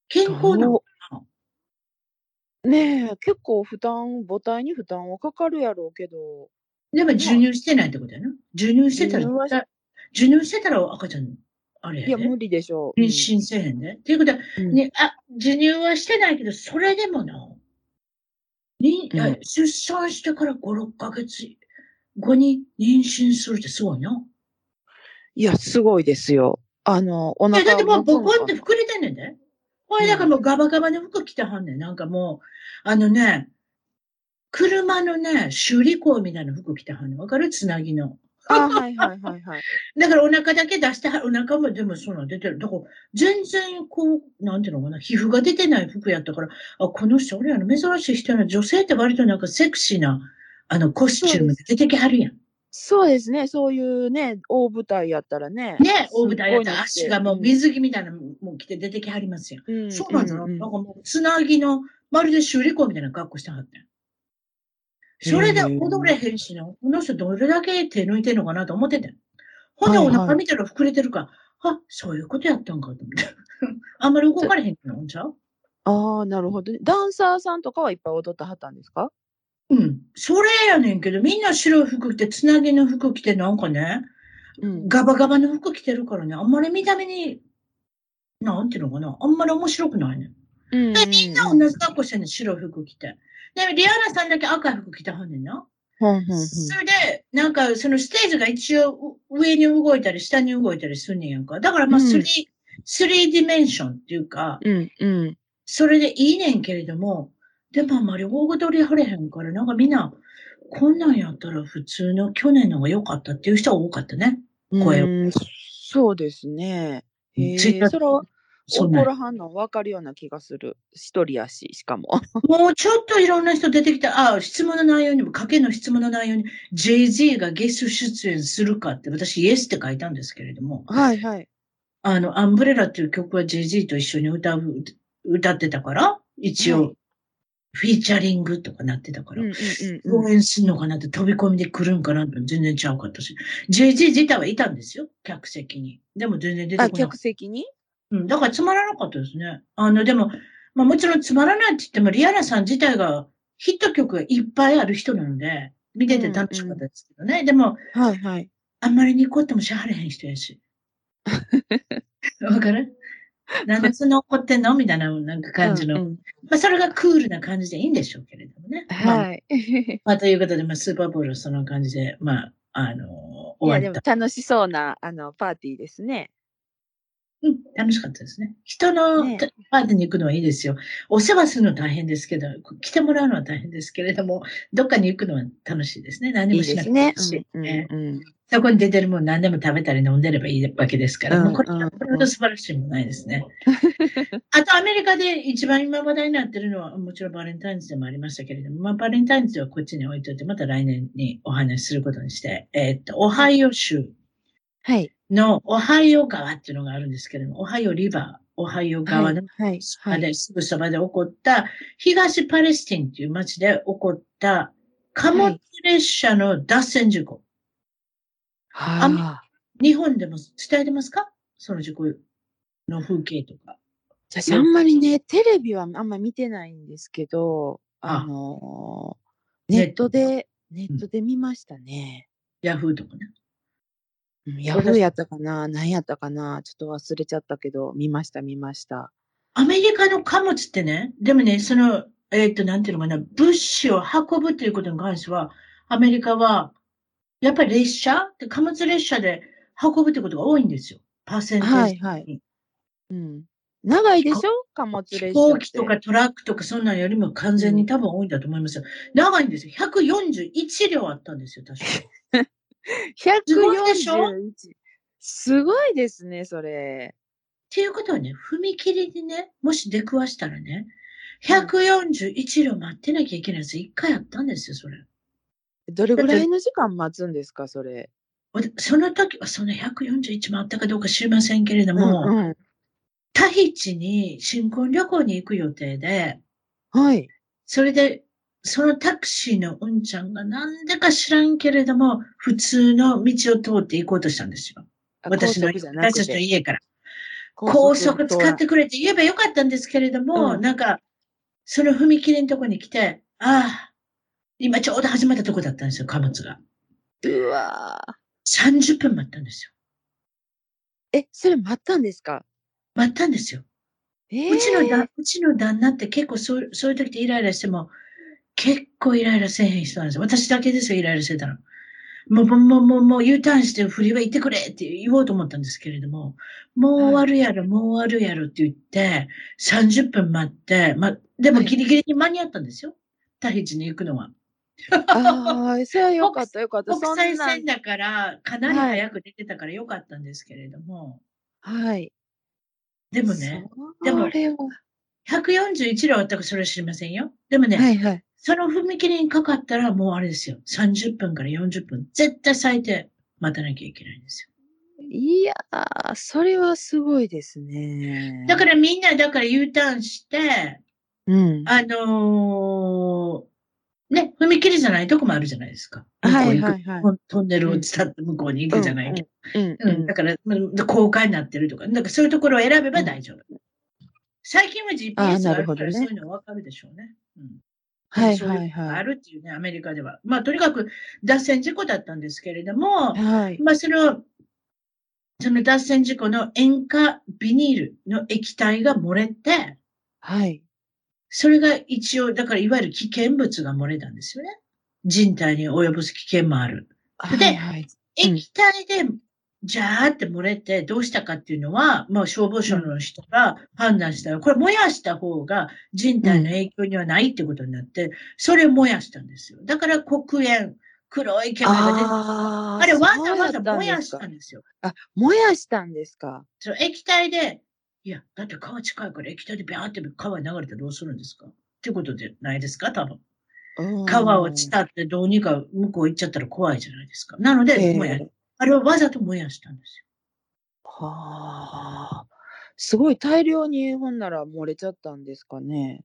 健康なのねえ、結構負担、母体に負担はかかるやろうけど。でも授乳してないってことやな。授乳してたら、授乳してたら赤ちゃんあれ？いや、無理でしょう。妊娠せえへんね。っていうことは、ね、あ、授乳はしてないけど、それでもな、に、うん、出産してから5、6ヶ月後に妊娠するってすごいな。いや、すごいですよ。あの、お腹いや、だってもう、ボコンって膨れてんねんで。ほい、だからもうガバガバで服着てはんねん。なんかもう、あのね、車のね、修理工みたいな服着てはんねん。わかる？つなぎの。あはいはいはいはい。だからお腹だけ出して、お腹もでもそんな出てる。だから全然こう、なんていうのかな、皮膚が出てない服やったから、あ、この人、俺らの珍しい人な女性って割となんかセクシーな、あの、コスチュームで出てきはるやん。そうですね。そういうね、大舞台やったらね。ね、大舞台やったら足がもう水着みたいなのも着て出てきはりますよ。うん、そうなんだ、うんうん、なんかもう、つなぎの、まるで修理工みたいな格好してはったよ。それで踊れへんしな、この人どれだけ手抜いてんのかなと思ってて。ほんでお腹見たら膨れてるから、あ、そういうことやったんかと思って。あんまり動かれへんのちゃう？ああ、なるほど、ね。ダンサーさんとかはいっぱい踊ってはったんですか？うん。それやねんけど、みんな白い服着て、つなぎの服着て、なんかね、うん、ガバガバの服着てるからね、あんまり見た目に、なんていうのかな、あんまり面白くないねん。うん、で、みんな同じ格好してんねん、白い服着て。で、リアナさんだけ赤い服着てはんねんな。それで、なんか、そのステージが一応上に動いたり下に動いたりすんねんやんか。だからまあ、スリー、うん、スリーディメンションっていうか、うんうん、それでいいねんけれども、でもあんまり大踊りはれへんから、なんかみんな、こんなんやったら普通の去年の方が良かったっていう人は多かったね。声を。そうですね。へえ、それは怒らはんの分かるような気がする。一人やし、しかも。もうちょっといろんな人出てきた。あ、質問の内容にも、かけの質問の内容に、Jay-Z がゲスト出演するかって、私、イエスって書いたんですけれども。はいはい。あの、アンブレラっていう曲は Jay-Z と一緒に歌う、歌ってたから、一応、フィーチャリングとかなってたから、応援すんのかなって飛び込みで来るんかなって全然ちゃうかったし。JG 自体はいたんですよ、客席に。でも全然出てこない。あ、客席に？うん、だからつまらなかったですね。あの、でも、まあもちろんつまらないって言っても、リアナさん自体がヒット曲がいっぱいある人なので、見てて楽しかったですけどね。うんうん、でも、はいはい。あんまりにこってもしはれへん人やし。わかる？なんでそんな怒ってんの？みたいな、なんか感じの。うんうん、まあ、それがクールな感じでいいんでしょうけれどもね。はい。まあ、ということで、まあ、スーパーボールその感じで、まあ、あの、終わった。いや、でも楽しそうな、あの、パーティーですね。うん、楽しかったですね。人のパーティーに行くのはいいですよ。お世話するの大変ですけど、来てもらうのは大変ですけれども、どっかに行くのは楽しいですね。何もしなくていいそこに出てるもの何でも食べたり飲んでればいいわけですから、うん、もうこれはこれほど素晴らしいもないですね。あとアメリカで一番今話題になってるのは、もちろんバレンタインズでもありましたけれども、まあ、バレンタインズはこっちに置いといて、また来年にお話しすることにして、えー、っと、オハイオ州のオハイオ川っていうのがあるんですけれども、オハイオリバー、オハイオ川のすぐそばで起こった、東パレスティンっていう街で起こった貨物列車の脱線事故。あ日本でも伝えてますか？その事故の風景とか。私あんまりね、テレビはあんま見てないんですけど、あ。のー、ネットで、ネットで見ましたね。ヤフーとかね。ヤフーやったかな何やったかなちょっと忘れちゃったけど、見ました、見ました。アメリカの貨物ってね、でもね、その、えっ、ー、と、なんていうのかな、物資を運ぶということに関しては、アメリカはやっぱり列車貨物列車で運ぶってことが多いんですよ。パーセンテージ。はいはい。うん。長いでしょ？貨物列車。飛行機とかトラックとかそんなんよりも完全に多分多いんだと思いますよ。長いんですよ。141両あったんですよ、確か 141。すごいですね、それ。っていうことはね、踏切にね、もし出くわしたらね、141両待ってなきゃいけないやつ一回あったんですよ、それ。どれぐらいの時間待つんですか、それ。その時はその141もあったかどうか知りませんけれども、うんうん、タヒチに新婚旅行に行く予定で、はい。それで、そのタクシーのうんちゃんがなんでか知らんけれども、普通の道を通って行こうとしたんですよ。私の、私たちの家から。高速使ってくれって言えばよかったんですけれども、うん、なんか、その踏切のとこに来て、ああ、今ちょうど始まったとこだったんですよ、貨物が。うわぁ。30分待ったんですよ。え、それ待ったんですか？待ったんですよ。えー、うちのだ、うちの旦那って結構そうそういう時ってイライラしても、結構イライラせえへん人なんですよ。私だけですよ、イライラしてたの。もう、もう、もう、もう、U ターンして振りは行ってくれって言おうと思ったんですけれども、もう終わるやろ、もう終わるやろって言って、30分待って、ま、でもギリギリに間に合ったんですよ。タヒチに行くのは。ああ、それはよかった、よかった。国際線だから、かなり早く出てたからよかったんですけれども。はい。でもね、でも、141両あったかそれは知りませんよ。でもね、はいはい、その踏切にかかったらもうあれですよ。30分から40分、絶対最低待たなきゃいけないんですよ。いやー、それはすごいですね。だからみんな、だから U ターンして、うん、あのーね、踏切じゃないとこもあるじゃないですか。はいはいはい。トンネルを伝って向こうに行くじゃないけど。うんうん、だから、公開になってるとか、だからそういうところを選べば大丈夫。最近は GPS があるからそういうのわかるでしょうね。うんはいはいはい。あるっていうね、アメリカでは。まあ、とにかく脱線事故だったんですけれども、はい。まあ、それを、その脱線事故の塩化ビニールの液体が漏れて、はい。それが一応、だからいわゆる危険物が漏れたんですよね。人体に及ぼす危険もある。ではいはい。うん液体で、ジャーって漏れてどうしたかっていうのは、まあ消防署の人が判断したら、これ燃やした方が人体の影響にはないってことになって、それを燃やしたんですよ。だから黒煙、黒い煙が出て、ああーれわざわざ燃やしたんですよ。あ、燃やしたんですか？その液体で、いや、だって川近いから液体でビャーって川に流れてどうするんですか？ってことでないですか？多分。うん川を伝ってどうにか向こう行っちゃったら怖いじゃないですか。なので、ええ燃やあれはわざと燃やしたんですよ。はあ。すごい大量にほんなら漏れちゃったんですかね。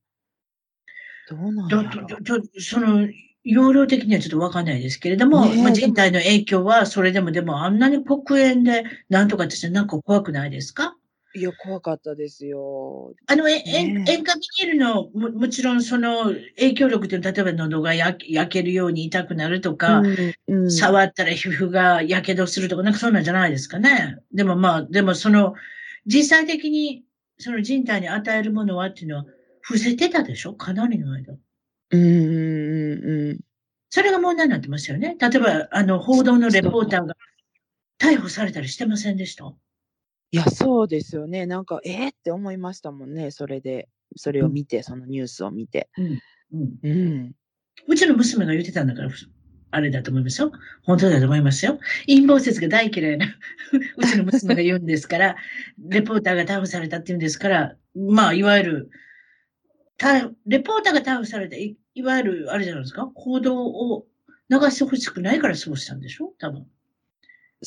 どうなんだやろととその、容量的にはちょっとわかんないですけれども、ねえまあ、人体の影響はそれでもでもあんなに黒煙でなんとかってなんか怖くないですか？いや、怖かったですよ。あの、え塩 ねえ塩化ビニールのも、もちろんその影響力って、例えば喉が焼けるように痛くなるとか、うんうん触ったら皮膚が火傷するとか、なんかそんなんじゃないですかね。でもまあ、でもその、実際的にその人体に与えるものはっていうのは、伏せてたでしょ？かなりの間。うんうんうんうん。それが問題になってますよね。例えば、あの、報道のレポーターが逮捕されたりしてませんでした？いや、そうですよね。なんか、えー、って思いましたもんね。それで、それを見て、そのニュースを見て。うん。うん。うちの娘が言ってたんだから、あれだと思いますよ。本当だと思いますよ。陰謀説が大嫌いな、うちの娘が言うんですから、レポーターが逮捕されたって言うんですから、まあ、いわゆる、レポーターが逮捕された、いいわゆる、あれじゃないですか、報道を流してほしくないからそうしたんでしょ？多分。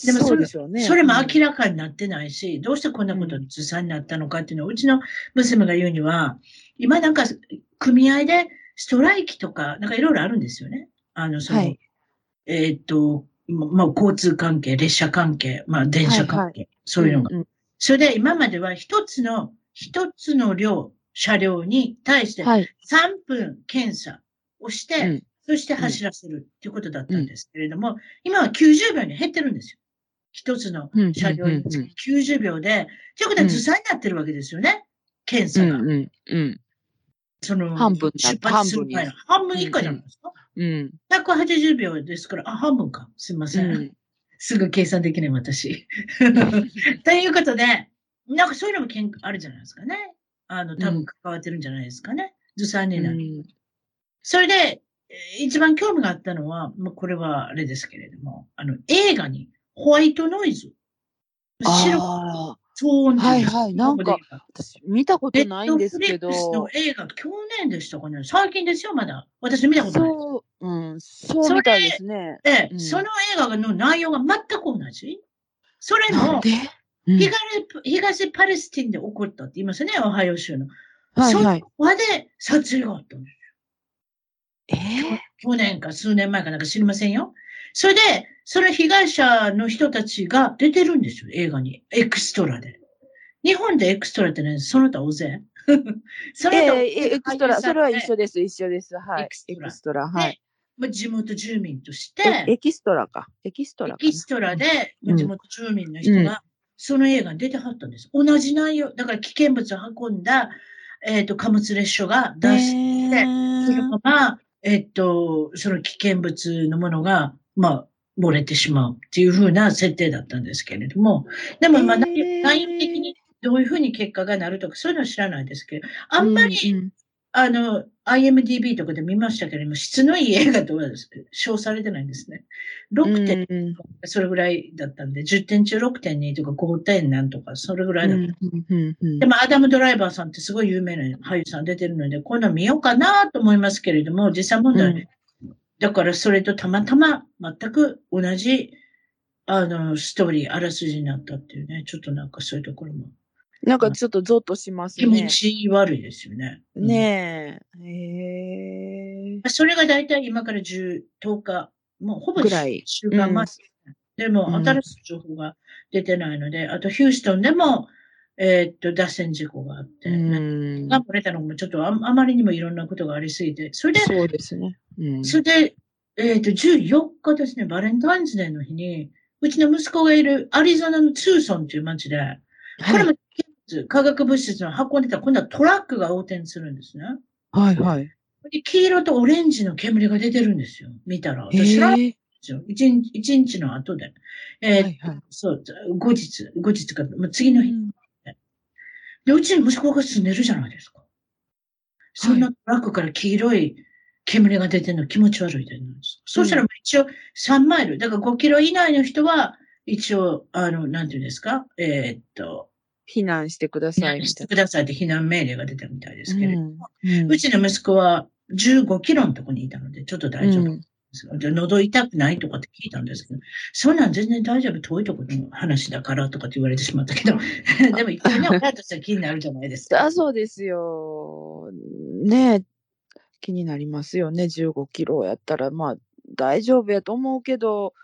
でもそれそね。それも明ららかになってないし、どうしてこんなことにずさになったのかっていうのを、うちの娘が言うには、今なんか組合でストライキとか、なんかいろいろあるんですよね。あの、その、はいえーっと、ままあ、交通関係、列車関係、まあ、電車関係、そういうのが。んんそれで今までは一つの、一つの量、車両に対してはい。3分検査をして、うんそして走らせるっていうことだったんですけれども、今は90秒に減ってるんですよ。一つの車両につうんうんき90秒で、ということはずさになってるわけですよね。検査が。うんうんうん。その、半分だ出発する前の半分以下じゃないですか？うん。180秒ですから、あ、半分か。すいません。うんすぐ計算できない私。ということで、なんかそういうのもけんあるじゃないですかね。あの、多分関わってるんじゃないですかね。ずさんになる。それで、えー一番興味があったのは、もうこれはあれですけれども、あの、映画にホワイトノイズ。白くああ、騒音ってはいはいなんか私見たことないんですけフリッのど。映画、去年でしたかね。最近ですよ、まだ。私見たことない。そう、うん、そうみたいですね。で、うんその映画の内容が全く同じ。それも、なんで、うん東東パレスティンで起こったって言いますよね、オハイオ州の。はいはい。そこで撮影があったんです。えー？去年か数年前かなんか知りませんよ。それで、その被害者の人たちが出てるんですよ、映画に。 extra で。日本で extra ってね、その他大勢。その他えー extra、それは一緒で。です、一緒です。はい。 extra extra、はい。まあ地元住民として、エキストラか。エキストラ。エキストラで、うん地元住民の人うんが、その映画に出てはったんです。同じ内容。だから危険物を運んだ、えっ、と、貨物列車が脱線して、そのまま、えっと、その危険物のものが、まあ、漏れてしまうっていう風な設定だったんですけれども、でも、まあ、えー。内容的にどういう風に結果がなるとか、そういうのは知らないですけど、あんまり、うんうん。あの、IMDB とかで見ましたけれども、質のいい映画とは賞されてないんですね。6点、それぐらいだったんで、10点中6.2とか5点なんとか、それぐらいだった。うんでも、アダム・ドライバーさんってすごい有名な俳優さん出てるので、こういうの見ようかなと思いますけれども、実際問題、うんだからそれとたまたま全く同じ、あの、ストーリー、あらすじになったっていうね、ちょっとなんかそういうところもなんかちょっとゾッとします気持ね。ち悪いですよね。うんねえ。へえ。それが大体今から10、10日、もうほぼぐらい週間前、でもうん新しい情報が出てないので、あとヒューストンでも、えーっと、脱線事故があって、うん。が漏れたのもちょっとああまりにもいろんなことがありすぎて、それで、そうですね。うん。それで、えっ、と、14日ですね、バレンタインズデーの日に、うちの息子がいるアリゾナのツーソンという町で、これはいも化学物質の運んでたら、今度はトラックが横転するんですね。はいはい。で黄色とオレンジの煙が出てるんですよ。見たら。へ私知らないんでえ。すよ。一日、の後で。えーはいはい。そう、後日、後日か、まあ次の日。で、うちに息子が住んでるじゃないですか。そんなトラックから黄色い煙が出てるの気持ち悪いじゃないですか。そうしたら一応3マイル、だから5キロ以内の人は、一応、あの、なんていうんですか、えーっと、避難してくだ避さいしたてくださいって避難命令が出たみたいですけれども、な。うんうちの息子は15キロのとこにいたので、ちょっと大丈夫うんで喉痛くないとかって聞いたんですけど、そんなん全然大丈夫、遠いところの話だからとかって言われてしまったけど、でも一回ね、親としては気になるじゃないですか。あそうですよ。ねえ。気になりますよね。15キロやったら、まあ、大丈夫やと思うけど、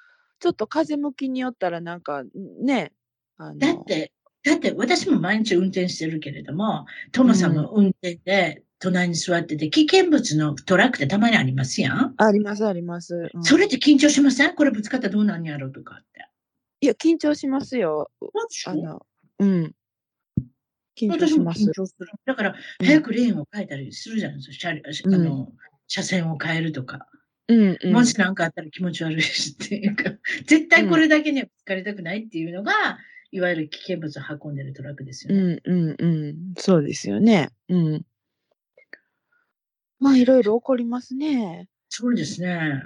ちょっと風向きによったら、なんか、ね、あの。だって、だって私も毎日運転してるけれども、トモさんも運転で隣に座ってて、危険物のトラックってたまにありますやん。あります、あります。うんそれって緊張しません？これぶつかったらどうなんやろうとかって。いや、緊張しますよ。あの、うん。緊張しますする。だから、うん早くレーンを変えたりするじゃないですか。車あの、車線を変えるとか。うん、うん。もし何かあったら気持ち悪いしっていうか、絶対これだけにはぶつかりたくないっていうのが、いわゆる危険物を運んでるトラックですようね。ん、うん、うん。そうですよね。うん。まあ、いろいろ起こりますね。そうですね。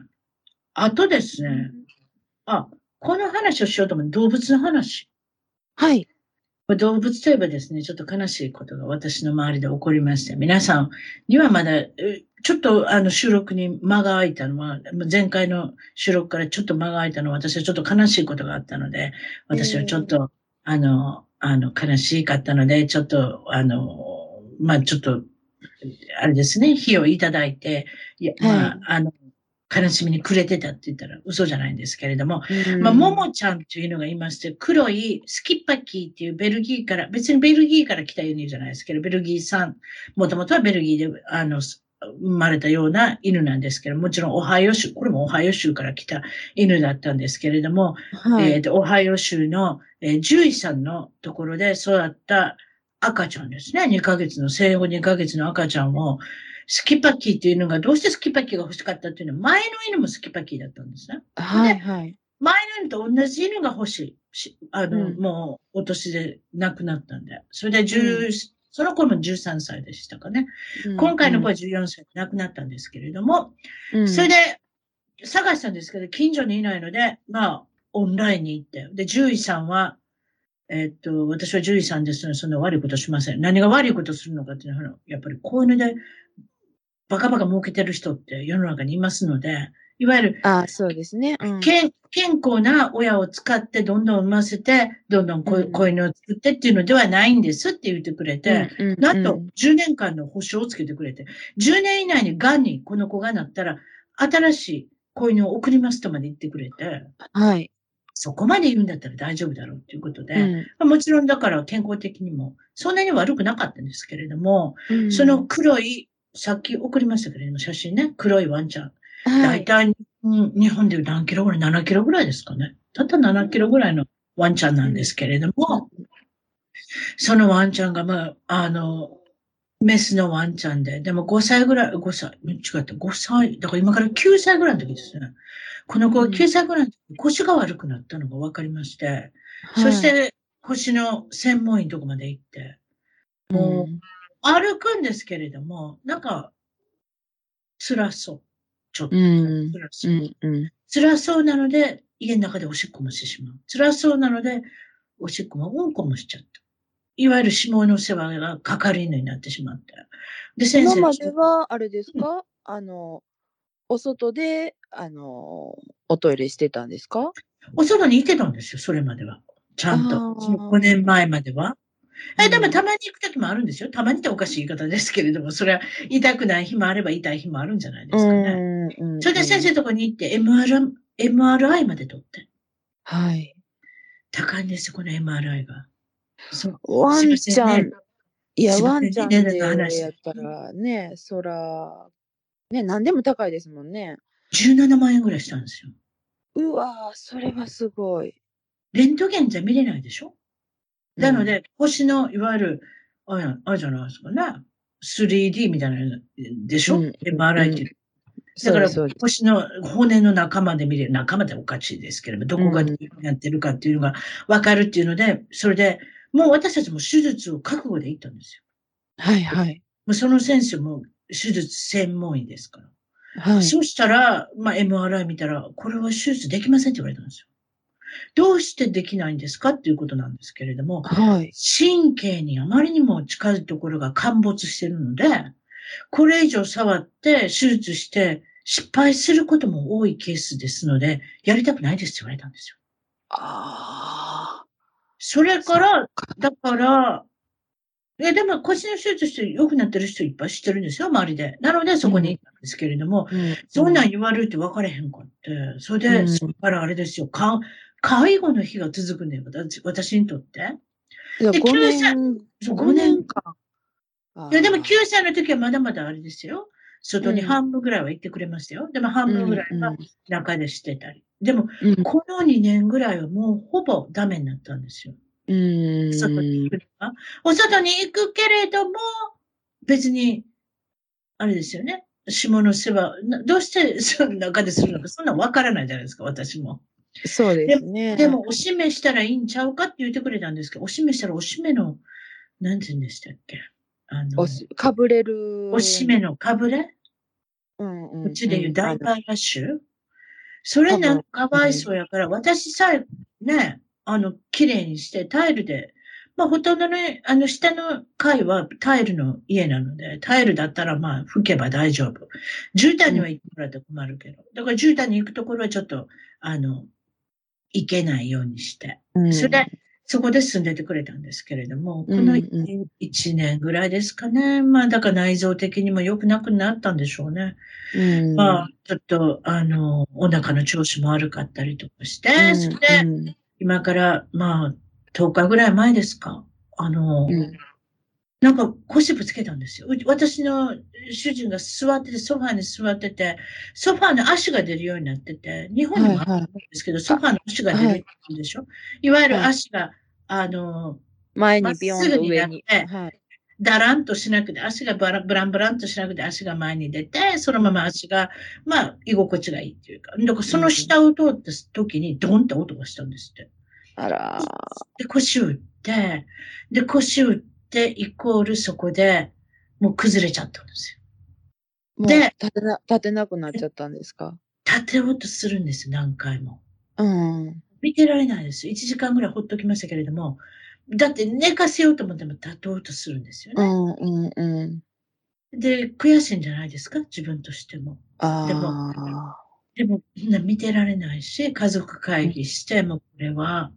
あとですね、あ、この話をしようと思う動物の話。はい。動物といえばですね、ちょっと悲しいことが私の周りで起こりまして、皆さんにはまだ、えちょっとあの収録に間が空いたのは、前回の収録からちょっと間が空いたのは、私はちょっと悲しいことがあったので、私はちょっと、あの、あの、悲しかったので、ちょっと、あの、まあちょっと、あれですね、火をいただいて、いや、まあ、あの、悲しみに暮れてたって言ったら嘘じゃないんですけれども、まあ、ももちゃんというのがいまして、黒いスキッパキーっていうベルギーから、別にベルギーから来た犬じゃないですけど、ベルギー産、もともとはベルギーで、あの、生まれたような犬なんですけど、もちろんオハイオ州、これもオハイオ州から来た犬だったんですけれども、はい。えっ、と、オハイオ州の、えー獣医さんのところで育った赤ちゃんですね。2ヶ月の、生後2ヶ月の赤ちゃんを、スキパキーっていうのが、どうしてスキパキーが欲しかったっていうのは、前の犬もスキパキーだったんですね。はい、はい。前の犬と同じ犬が欲しい。しあの、うんもう、お年で亡くなったんで。それで10、その頃も13歳でしたかね。今回の子は14歳で亡くなったんですけれども、うん、それで、探したんですけど、近所にいないので、まあ、オンラインに行って。で、獣医さんは、えっと、私は獣医さんですので、そんな悪いことしません。何が悪いことするのかっていうのは、やっぱりこういうので、バカバカ儲けてる人って世の中にいますので、いわゆる、あそうですね。うん、健健康な親を使ってどんどん産ませて、どんどん子,、犬を作ってっていうのではないんですって言ってくれて、なんと、10年間の保証をつけてくれて、10年以内に癌にこの子がなったら、新しい子犬を送りますとまで言ってくれて、はい。そこまで言うんだったら大丈夫だろうっていうことで、うんもちろんだから健康的にもそんなに悪くなかったんですけれども、うんその黒い、さっき送りましたけれども、写真ね、黒いワンちゃん。はい、大体、うん日本で何キロぐらい ?7 キロぐらいですかね。たった7キロぐらいのワンちゃんなんですけれども、そのワンちゃんが、まあ、あの、メスのワンちゃんで、でも5歳ぐらい、5歳、違った、5歳、だから今から9歳ぐらいの時ですね。この子が9歳ぐらいの時、腰が悪くなったのが分かりまして、そし、て腰の専門医のとこまで行って、もう歩くんですけれども、なんか、辛そう。ちょっと。うん、辛そうう。ん、うん。辛そうなので、家の中でおしっこもしてしまう。辛そうなので、おしっこもうんこもしちゃった。いわゆる下の世話がかかる犬になってしまって。で、先生今までは、あれですか、あの、お外で、あの、おトイレしてたんですか？お外にいてたんですよ、それまでは。ちゃんと。あーその5年前までは。え、でもたまに行くときもあるんですよ。たまにっておかしい言い方ですけれども、それは痛くない日もあれば痛い日もあるんじゃないですかね。それで先生のとこに行って MR MRI まで取って。はい。高いんですよ、この MRI が。そう。ワンちゃん、ね、いや、ワンちゃんでやったらね、そら、ね、何でも高いですもんね。17万円ぐらいしたんですよ。うわそれはすごい。レントゲンじゃ見れないでしょ？なので、星の、いわゆる、あれ、じゃないですかね。3D みたいなでしょ、うん、?MRI ってだから、星の骨の中まで見れる、中までおかしいですけれども、どこがどうなってるかっていうのが分かるっていうので、それで、もう私たちも手術を覚悟で行ったんですよ。はいはい。もうその先生も手術専門医ですから。はい。そしたら、まあ、MRI 見たら、これは手術できませんって言われたんですよ。どうしてできないんですかっていうことなんですけれども、はい、神経にあまりにも近いところが陥没してるので、これ以上触って手術して失敗することも多いケースですので、やりたくないですって言われたんですよ。ああ。それから、だから、え、でも腰の手術して良くなってる人いっぱい知ってるんですよ、周りで。なのでそこに行ったんですけれども、うん、そんなん言われるって分かれへんかって、それで、そこからあれですよ、か介護の日が続くんだよ、私にとって。で、5年、5年間。いや、でも9歳の時はまだまだあれですよ。外に半分ぐらいは行ってくれましたよ。でも半分ぐらいは中でしてたり。でも、この2年ぐらいはもうほぼダメになったんですよ。うん。外に行くお外に行くけれども、別に、あれですよね。下の世話、どうしてその中でするのか、そんなわからないじゃないですか、私も。そうですね。でも、おしめしたらいいんちゃうかって言ってくれたんですけど、おしめしたらおしめの、なんて言うんでしたっけあの、かぶれる。おしめのかぶれ？うんうん、うちで言うダイパーラッシュ？それなんかかわいそうやから、私さえね、あの、綺麗にしてタイルで、まあ、ほとんどね、あの、下の階はタイルの家なので、タイルだったらまあ、吹けば大丈夫。絨毯には行ってもらって困るけど。だから絨毯に行くところはちょっと、あの、行けないようにして。それで、そこで住んでてくれたんですけれども、この1年ぐらいですかね。まあ、だから内臓的にも良くなくなったんでしょうね。うん、まあ、ちょっと、あの、お腹の調子も悪かったりとかして、それで、今から、まあ、10日ぐらい前ですか？あの、なんか腰ぶつけたんですよ。私の主人が座ってて、ソファーに座ってて、ソファーの足が出るようになってて、日本にもあるんですけど、はいはい、ソファーの足が出るんでしょ、はい、いわゆる足が、あの、前にビヨンと上に。はい、だらんとしなくて、足がブラブランブランとしなくて、足が前に出て、そのまま足が、まあ、居心地がいいっていうか。だからその下を通った時に、ドンって音がしたんですって。あらで、腰打って、で、腰打って、で、イコールそこでもう崩れちゃったんですよ。で、立てな、立てなくなっちゃったんですか？立てようとするんですよ、何回も。うん。見てられないですよ。1時間ぐらいほっときましたけれども、だって寝かせようと思っても立とうとするんですよね。うんうんうん。で、悔しいんじゃないですか？自分としても。でも、でも、見てられないし、家族会議して、もこれは、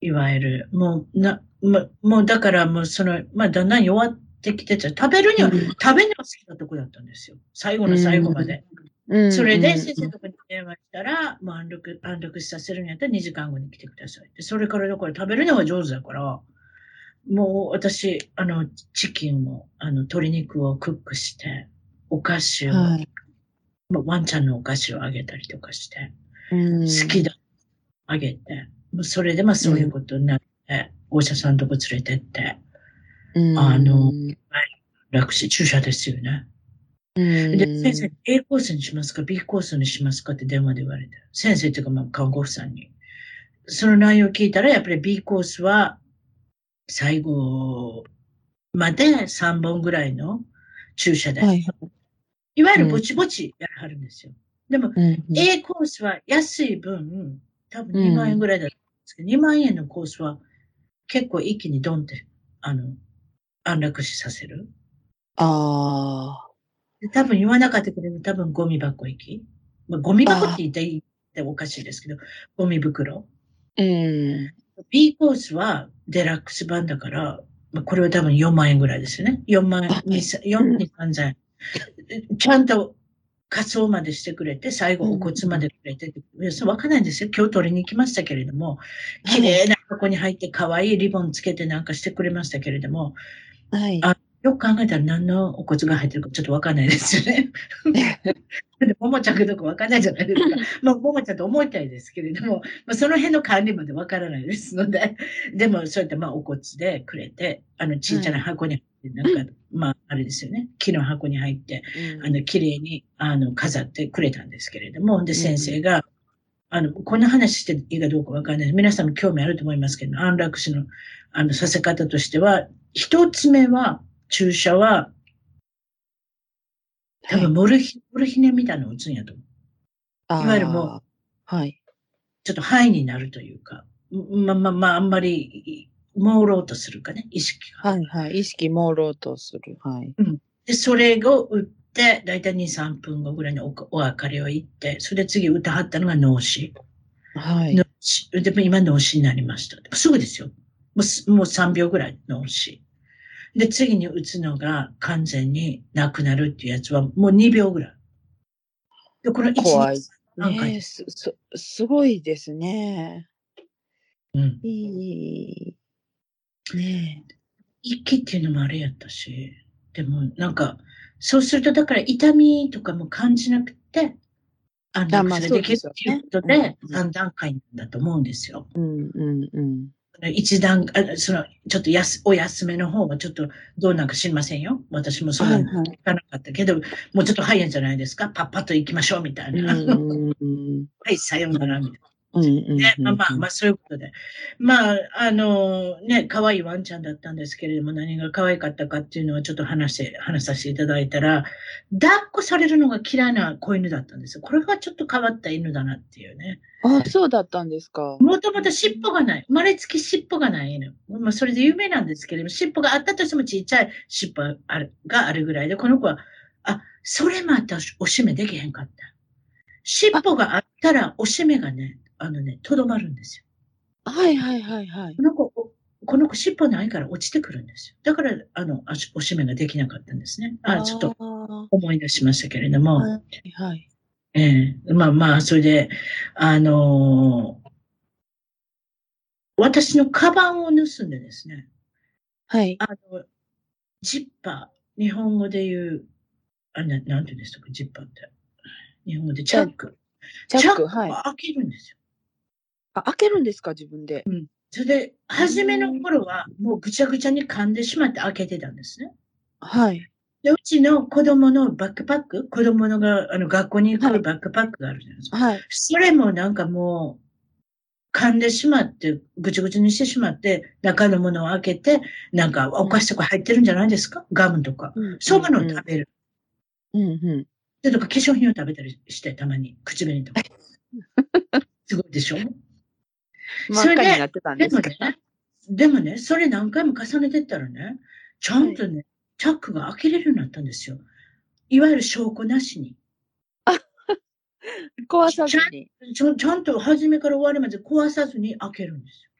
いわゆる、もう、な、ももうだからもうその、まあだんだん弱ってきてちゃう。食べるには、うん、食べるのが好きなとこだったんですよ。最後の最後まで。うん、それで先生のとこに電話したら、もう安楽、安楽死させるんやったら2時間後に来てください。で、それからだから食べるのが上手だから、もう私、あの、チキンを、あの、鶏肉をクックして、お菓子を、はい、ワンちゃんのお菓子をあげたりとかして、うん、好きだ、あげて、それでまあそういうことになって、お医者さんとこ連れてって、あの、楽死、注射ですよね。で、先生、A コースにしますか ?B コースにしますかって電話で言われて。先生っていうか、まあ、看護婦さんに。その内容を聞いたら、やっぱり B コースは、最後まで3本ぐらいの注射で。はい、いわゆるぼちぼちやらはるんですよ。でも、A コースは安い分、多分2万円ぐらいだったんですけど、2万円のコースは結構一気にドンって、あの、安楽死させる。ああ。多分言わなかったけど、多分ゴミ箱行き。まあ、ゴミ箱って言っていいっておかしいですけど、ゴミ袋。うん。B コースはデラックス版だから、これは多分4万円ぐらいですよね。4万円、4万3000円。ちゃんと仮装までしてくれて、最後お骨までくれて、うん、そわかんないんですよ。今日取りに行きましたけれども、綺麗な箱に入って可愛いリボンつけてなんかしてくれましたけれども、はい。あよく考えたら何のお骨が入ってるかちょっとわかんないですよね。でももちゃんかどうかわかんないじゃないですか。まあ、ももちゃんと思いたいですけれども、まあ、その辺の管理までわからないですので、でもそうやってまあお骨でくれて、あのちっちゃな箱に入って、なんか、まああれですよね、木の箱に入って、あの綺麗にあの飾ってくれたんですけれども、で先生が、あの、こんな話していいかどうかわかんない。皆さんも興味あると思いますけど、安楽死の、あの、させ方としては、一つ目は、注射は、多分モルヒ、モルヒネみたいなのを打つんやと思う。いわゆるもう、はい。ちょっと範囲になるというか、まあまあまあ、あんまり、朦朧とするかね、意識が。はいはい。意識朦朧とする。はい。うん。で、それを打って、だいたい2、3分後ぐらいにおお別れを言って、それで次歌はったのが脳死。はい。脳死。でも今脳死になりました。すぐですよ。もうもう3秒ぐらい脳死。で、次に打つのが完全になくなるっていうやつはもう2秒ぐらい。で、この1怖い。ねす、す、すごいですね。うん。いい。ね息っていうのもあれやったし、でもなんか、そうするとだから痛みとかも感じなくて、あの、それできるっていうことで、3段階なんだと思うんですよ。うんうんうん。一段、あその、ちょっとやす、お休めの方がちょっとどうなんか知りませんよ。私もそんなの聞かなかったけど、はいはい、もうちょっと早いんじゃないですか。パッパッと行きましょうみたいな。はい、さようならみたいな。ね、まあまあ、まあそういうことで。まあ、あの、ね、可愛いワンちゃんだったんですけれども、何が可愛かったかっていうのはちょっと話して、話させていただいたら、抱っこされるのが嫌いな子犬だったんですよ。これがちょっと変わった犬だなっていうね。あそうだったんですか。もともと尻尾がない。生まれつき尻尾がない犬。まあ、それで有名なんですけれども、尻尾があったとしてもちっちゃい尻尾あるがあるぐらいで、この子は、あ、それもあったらおしめできへんかった。尻尾があったらおしめがね、あのね、とどまるんですよ。はいはいはいはい。この子、この子尻尾ないから落ちてくるんですよ。だから、あの、おしめができなかったんですね。あちょっと思い出しましたけれども。はい、はい。ええー、まあまあ、それで、あのー、私のカバンを盗んでですね。はい。あの、ジッパー、日本語で言う、あ、ななんて言うんですか、ジッパーって。日本語でチャック。チャック、はい。開けるんですよ。あ、開けるんですか、自分で。うん。それで、初めの頃は、もうぐちゃぐちゃに噛んでしまって開けてたんですね。はい。で、うちの子供のバックパック、子供のが、あの、学校に行くバックパックがあるじゃないですか。はい。それもなんかもう、噛んでしまって、ぐちぐちにしてしまって、中のものを開けて、なんかお菓子とか入ってるんじゃないですか、ガムとか。うん、そういうのを食べる。うんうん。で、とか化粧品を食べたりして、たまに、口紅とか。すごいでしょ？それで、でもね、でもね、それ何回も重ねてったらね、ちゃんとね、はい、チャックが開けれるようになったんですよ。いわゆる証拠なしに。あ 壊さずにちゃ。ちゃんと初めから終わりまで壊さずに開けるんですよ。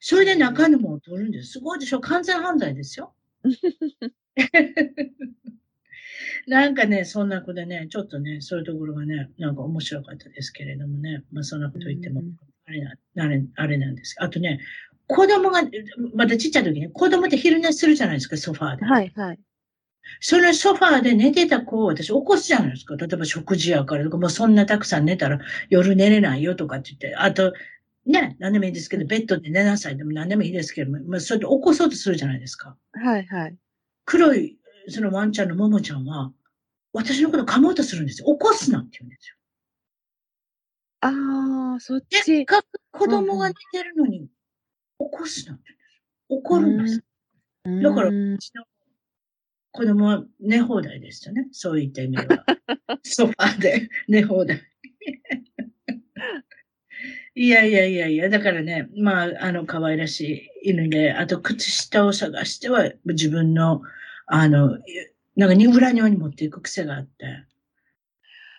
それで中のものを取るんです。すごいでしょ？完全犯罪ですよ。なんかね、そんな子でね、ちょっとね、そういうところがね、なんか面白かったですけれどもね、まあそんなこと言っても、あれな、あれ、あれなんですあとね、子供が、まだちっちゃい時に、子供って昼寝するじゃないですか、ソファーで。はいはい。そのソファーで寝てた子を私起こすじゃないですか。例えば食事やからとか、もうそんなたくさん寝たら夜寝れないよとかって言って、あと、ね、何でもいいですけど、ベッドで寝なさいでも何でもいいですけど、まあ、それで起こそうとするじゃないですか。はいはい。黒い、そのワンちゃんのももちゃんは、私のこと噛もうとするんですよ。起こすなって言うんですよ。ああ、そっち。せっかく子供が寝てるのに、起こすなんですよ。怒るんです。だから、うちの子供は寝放題でしたね。そういった意味では。ソファーで寝放題。いやいやいやいや、だからね、まあ、あの、可愛らしい犬で、あと、靴下を探しては、自分の、あの、なんか、裏庭に持っていく癖があって。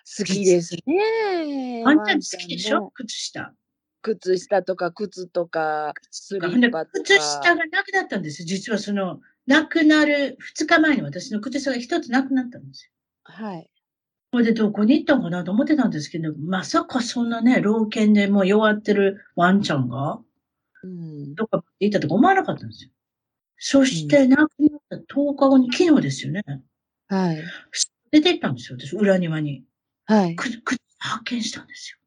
好きですね。あんた好きでしょ？靴下。靴下とか靴とか、スリッパとか。靴下がなくなったんですよ。実はその、なくなる2日前に私の靴下が一つなくなったんですよ。はい。これでどこに行ったのかなと思ってたんですけど、まさかそんなね、老犬でもう弱ってるワンちゃんが、うん、どっか行ったとか思わなかったんですよ。そして亡くなった10日後に昨日ですよね。はい。出て行ったんですよ、私、裏庭に。はい。く、く、発見したんですよ。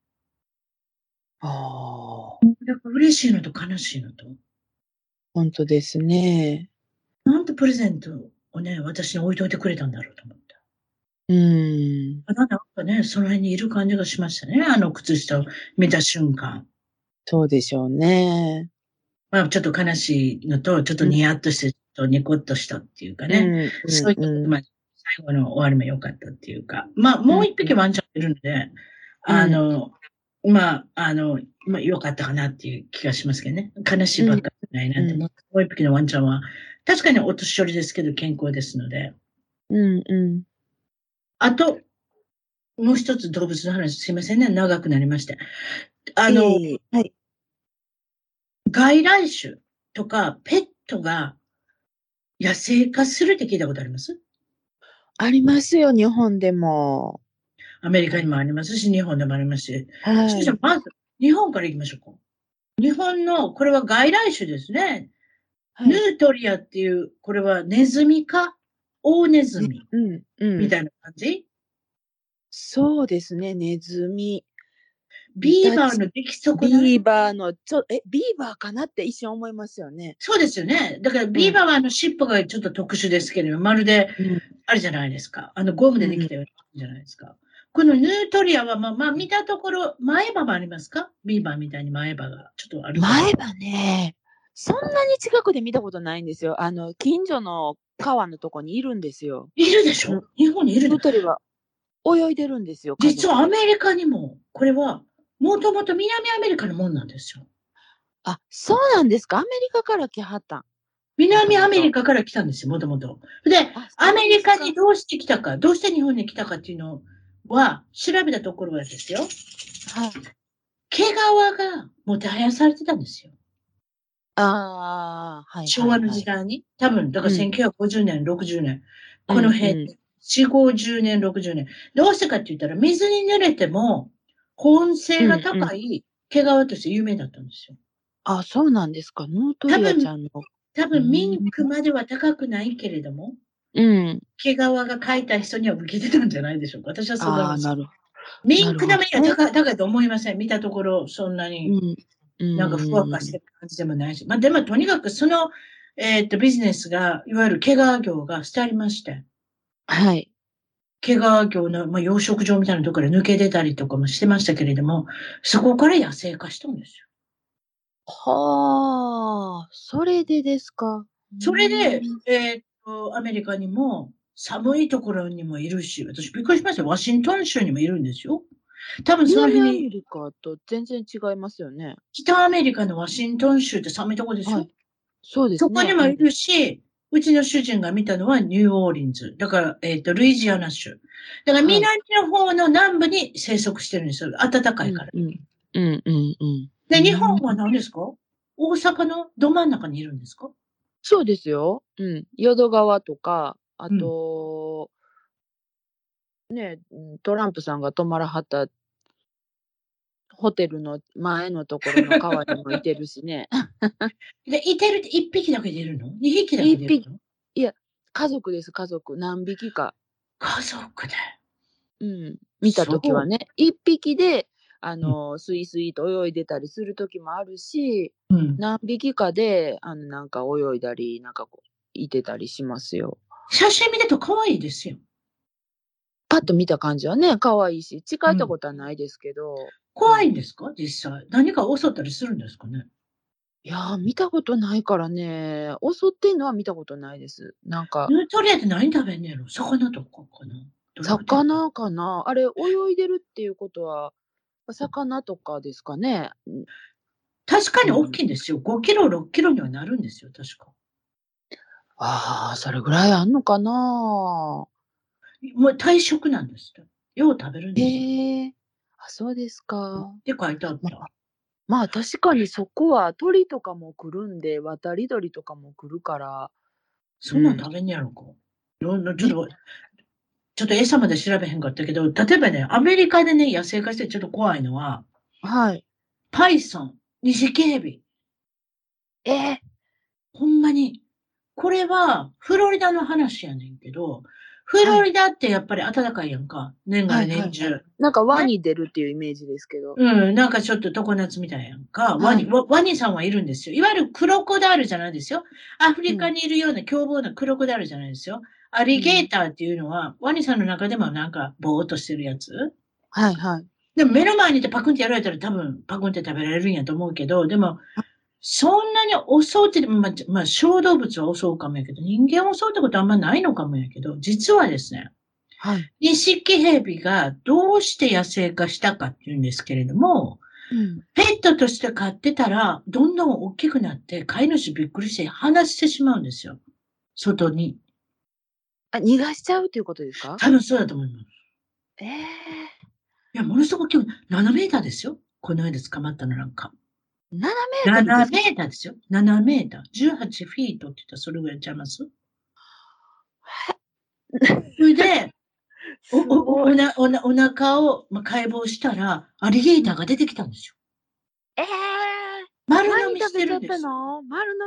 ああ。嬉しいのと悲しいのと。本当ですね。なんてプレゼントをね、私に置いといてくれたんだろうと思って。うん。なんかね、その辺にいる感じがしましたね。あの靴下を見た瞬間。そうでしょうね。まあ、ちょっと悲しいのと、ちょっとニヤッとして、とニコッとしたっていうかね。うん、そういう、まあ、最後の終わりも良かったっていうか。まあ、もう一匹ワンちゃんいるので、うん、あの、まあ、あの、まあ、良かったかなっていう気がしますけどね。悲しいばっかりないなって、うん、もう一匹のワンちゃんは、確かにお年寄りですけど健康ですので。うんうん。あと、もう一つ動物の話、すいませんね、長くなりまして。あの、えー、はい。外来種とかペットが野生化するって聞いたことあります？ありますよ、日本でも。アメリカにもありますし、日本でもありますし。はい。そしたらまず、日本から行きましょうか。日本の、これは外来種ですね。はい、ヌートリアっていう、これはネズミか？大ネズミ、うんうん、みたいな感じ？そうですね、ネズミ。ビーバーの出来損ない？ビーバーの、ちょ、え、ビーバーかなって一瞬思いますよね。そうですよね。だからビーバーはあの尻尾がちょっと特殊ですけれど、まるで、あれじゃないですか。あのゴムでできたような感じじゃないですか。このヌートリアは、まあ、まあ、見たところ、前歯もありますか？ビーバーみたいに前歯がちょっとある。前歯ね。そんなに近くで見たことないんですよ。あの、近所の川のとこにいるんですよ。いるでしょ？日本にいるヌートリアは泳いでるんですよ。実はアメリカにも、これは、もともと南アメリカのもんなんですよ。あ、そうなんですか？アメリカから来はったん。南アメリカから来たんですよ、もともと。で、アメリカにどうして来たか、どうして日本に来たかっていうのは、調べたところはですよ。はい。毛皮がもてはやされてたんですよ。ああ、はい。昭和の時代に。多分、だから1950年、うん、60年。この辺、うん、4、50年、60年。どうしてかって言ったら、水に濡れても、保温性が高い毛皮として有名だったんですよ。あ、そうなんですか。ノートリアちゃんの。多分、ミンクまでは高くないけれども、うん。毛皮が描いた人には受けてたんじゃないでしょうか。私はそう思います。なる。ミンクでもいや高高いと思いません。見たところ、そんなに、なんかふわふわしてる感じでもないし。まあ、でもとにかくその、えー、っと、ビジネスが、いわゆる毛皮業がしてありまして。はい。毛皮業の、まあ、養殖場みたいなところから抜け出たりとかもしてましたけれども、そこから野生化したんですよ。はあ、それでですか？それで、えー、っと、アメリカにも、寒いところにもいるし、私びっくりしました。ワシントン州にもいるんですよ。多分その辺に。アメリカと全然違いますよね。北アメリカのワシントン州って寒いとこですよ。はい、そうですね。そこにもいるし、うちの主人が見たのはニューオーリンズ。だから、えっ、ー、と、ルイジアナ州。だから南の方の南部に生息してるんですよ。暖かいから。うん、うん、うん、うん。で、日本は何ですか？大阪のど真ん中にいるんですか？そうですよ。うん。淀川とか、あと、うん、ね、トランプさんが泊まらはったホテルの前のところの川にもいてるしね。で、いてるって1匹だけでいるの ?2 匹だけでいるの？いや、家族です、家族。何匹か。家族で。うん。見たときはね、1匹で、あの、うん、スイスイと泳いでたりするときもあるし、うん、何匹かで、あの、なんか泳いだり、なんかこう、いてたりしますよ。写真見ると可愛いですよ。パッと見た感じはね、可愛いし、近いたことはないですけど、怖いんですか？実際。何か襲ったりするんですかね？いやー、見たことないからね。襲ってんのは見たことないです。なんか、ヌートリアって何食べんねやろ？魚とかかな？魚かな？あれ、泳いでるっていうことは、魚とかですかね。確かに大きいんですよ。5キロ、6キロにはなるんですよ、確か。ああ、それぐらいあんのかな？もう体食なんですよ。よう食べるんですよ。へえ。あ、そうですか。って書いてあった。まあ確かにそこは鳥とかも来るんで、渡り鳥とかも来るから。そんなん食べんねやろか。んなちょっと、ちょっと餌まで調べへんかったけど、例えばね、アメリカでね、野生化してちょっと怖いのは、はい。パイソン、ニシキヘビ。えー、ほんまに。これは、フロリダの話やねんけど、フロリダってやっぱり暖かいやんか。年がら年中。はいはいなんか輪に出るっていうイメージですけど。うん、なんかちょっと常夏みたいやんか。ワニ、はワワニさんはいるんですよ。いわゆるクロコダイルじゃないですよ。アフリカにいるような凶暴なクロコダイルじゃないですよ。アリゲーターっていうのは、ワニさんの中でもなんかぼーっとしてるやつ。はいはい。でも目の前にいてパクンってやられたら多分パクンって食べられるんやと思うけど、でも、そんなに襲うって、まあ、まあ、小動物は襲うかもやけど、人間を襲うってことはあんまないのかもやけど、実はですね、はい。ニシキヘビがどうして野生化したかっていうんですけれども、うん。ペットとして飼ってたら、どんどん大きくなって、飼い主びっくりして離してしまうんですよ。外に。あ、逃がしちゃうっていうことですか？多分そうだと思います。ええいや、ものすごく7メーターですよ。この間捕まったのなんか。ー。7メートルで7すメーターですよ。7メーター。18フィートって言ったらそれぐらいちゃいます？それで、お、お、お、おな、おな、お腹を、まあ、解剖したら、アリゲーターが出てきたんですよ。ええ丸ー。飲みしてるんです。の？丸飲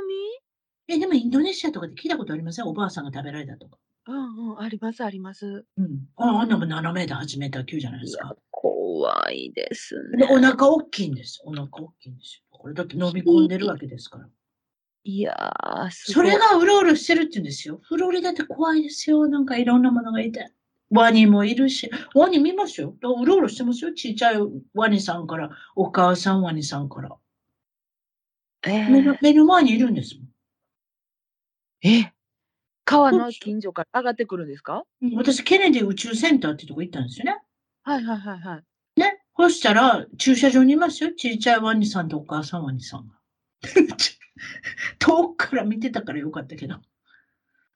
み？え、でもインドネシアとかで聞いたことありません？おばあさんが食べられたとか。うんうん、ありますあります。うん。ああんなもん7メーター、8メーター級じゃないですか。、怖いですで、ね。お腹大きいんです。お腹大きいんですよ。これだって飲み込んでるわけですから。いやー、それがうろうろしてるって言うんですよ。フロリダって怖いですよ。なんかいろんなものがいて。ワニもいるし、ワニ見ますよ。うろうろしてますよ。ちっちゃいワニさんから、お母さんワニさんから。え目のー、目の前にいるんですもん。え？川の近所から上がってくるんですか？うん私、ケネディ宇宙センターってとこ行ったんですよね。はいはいはいはい。ね。そしたら、駐車場にいますよ。ちっちゃいワニさんとお母さんワニさんが。遠くから見てたからよかったけど。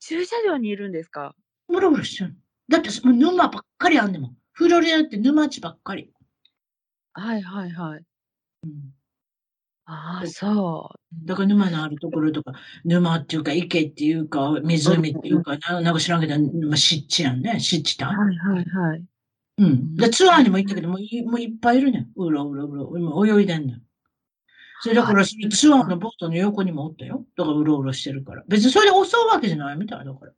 駐車場にいるんですか？うろうろしてる。だって、もう沼ばっかりあんねんもん。フロリダって沼地ばっかり。はいはいはい。うんああ、そうそだから沼のあるところとか、沼っていうか池っていうか、湖っていうか、ななんか知らんけど、まあ、湿地やんね。湿地う。帯。はいはいはい。うん。で、ツアーにも行ったけど、もういもういっぱいいるねん。うろうろうろ。今泳いでんねん。それだから、そのツアーのボートの横にもおったよ。だからうろうろしてるから。別にそれで襲うわけじゃないみたいだから。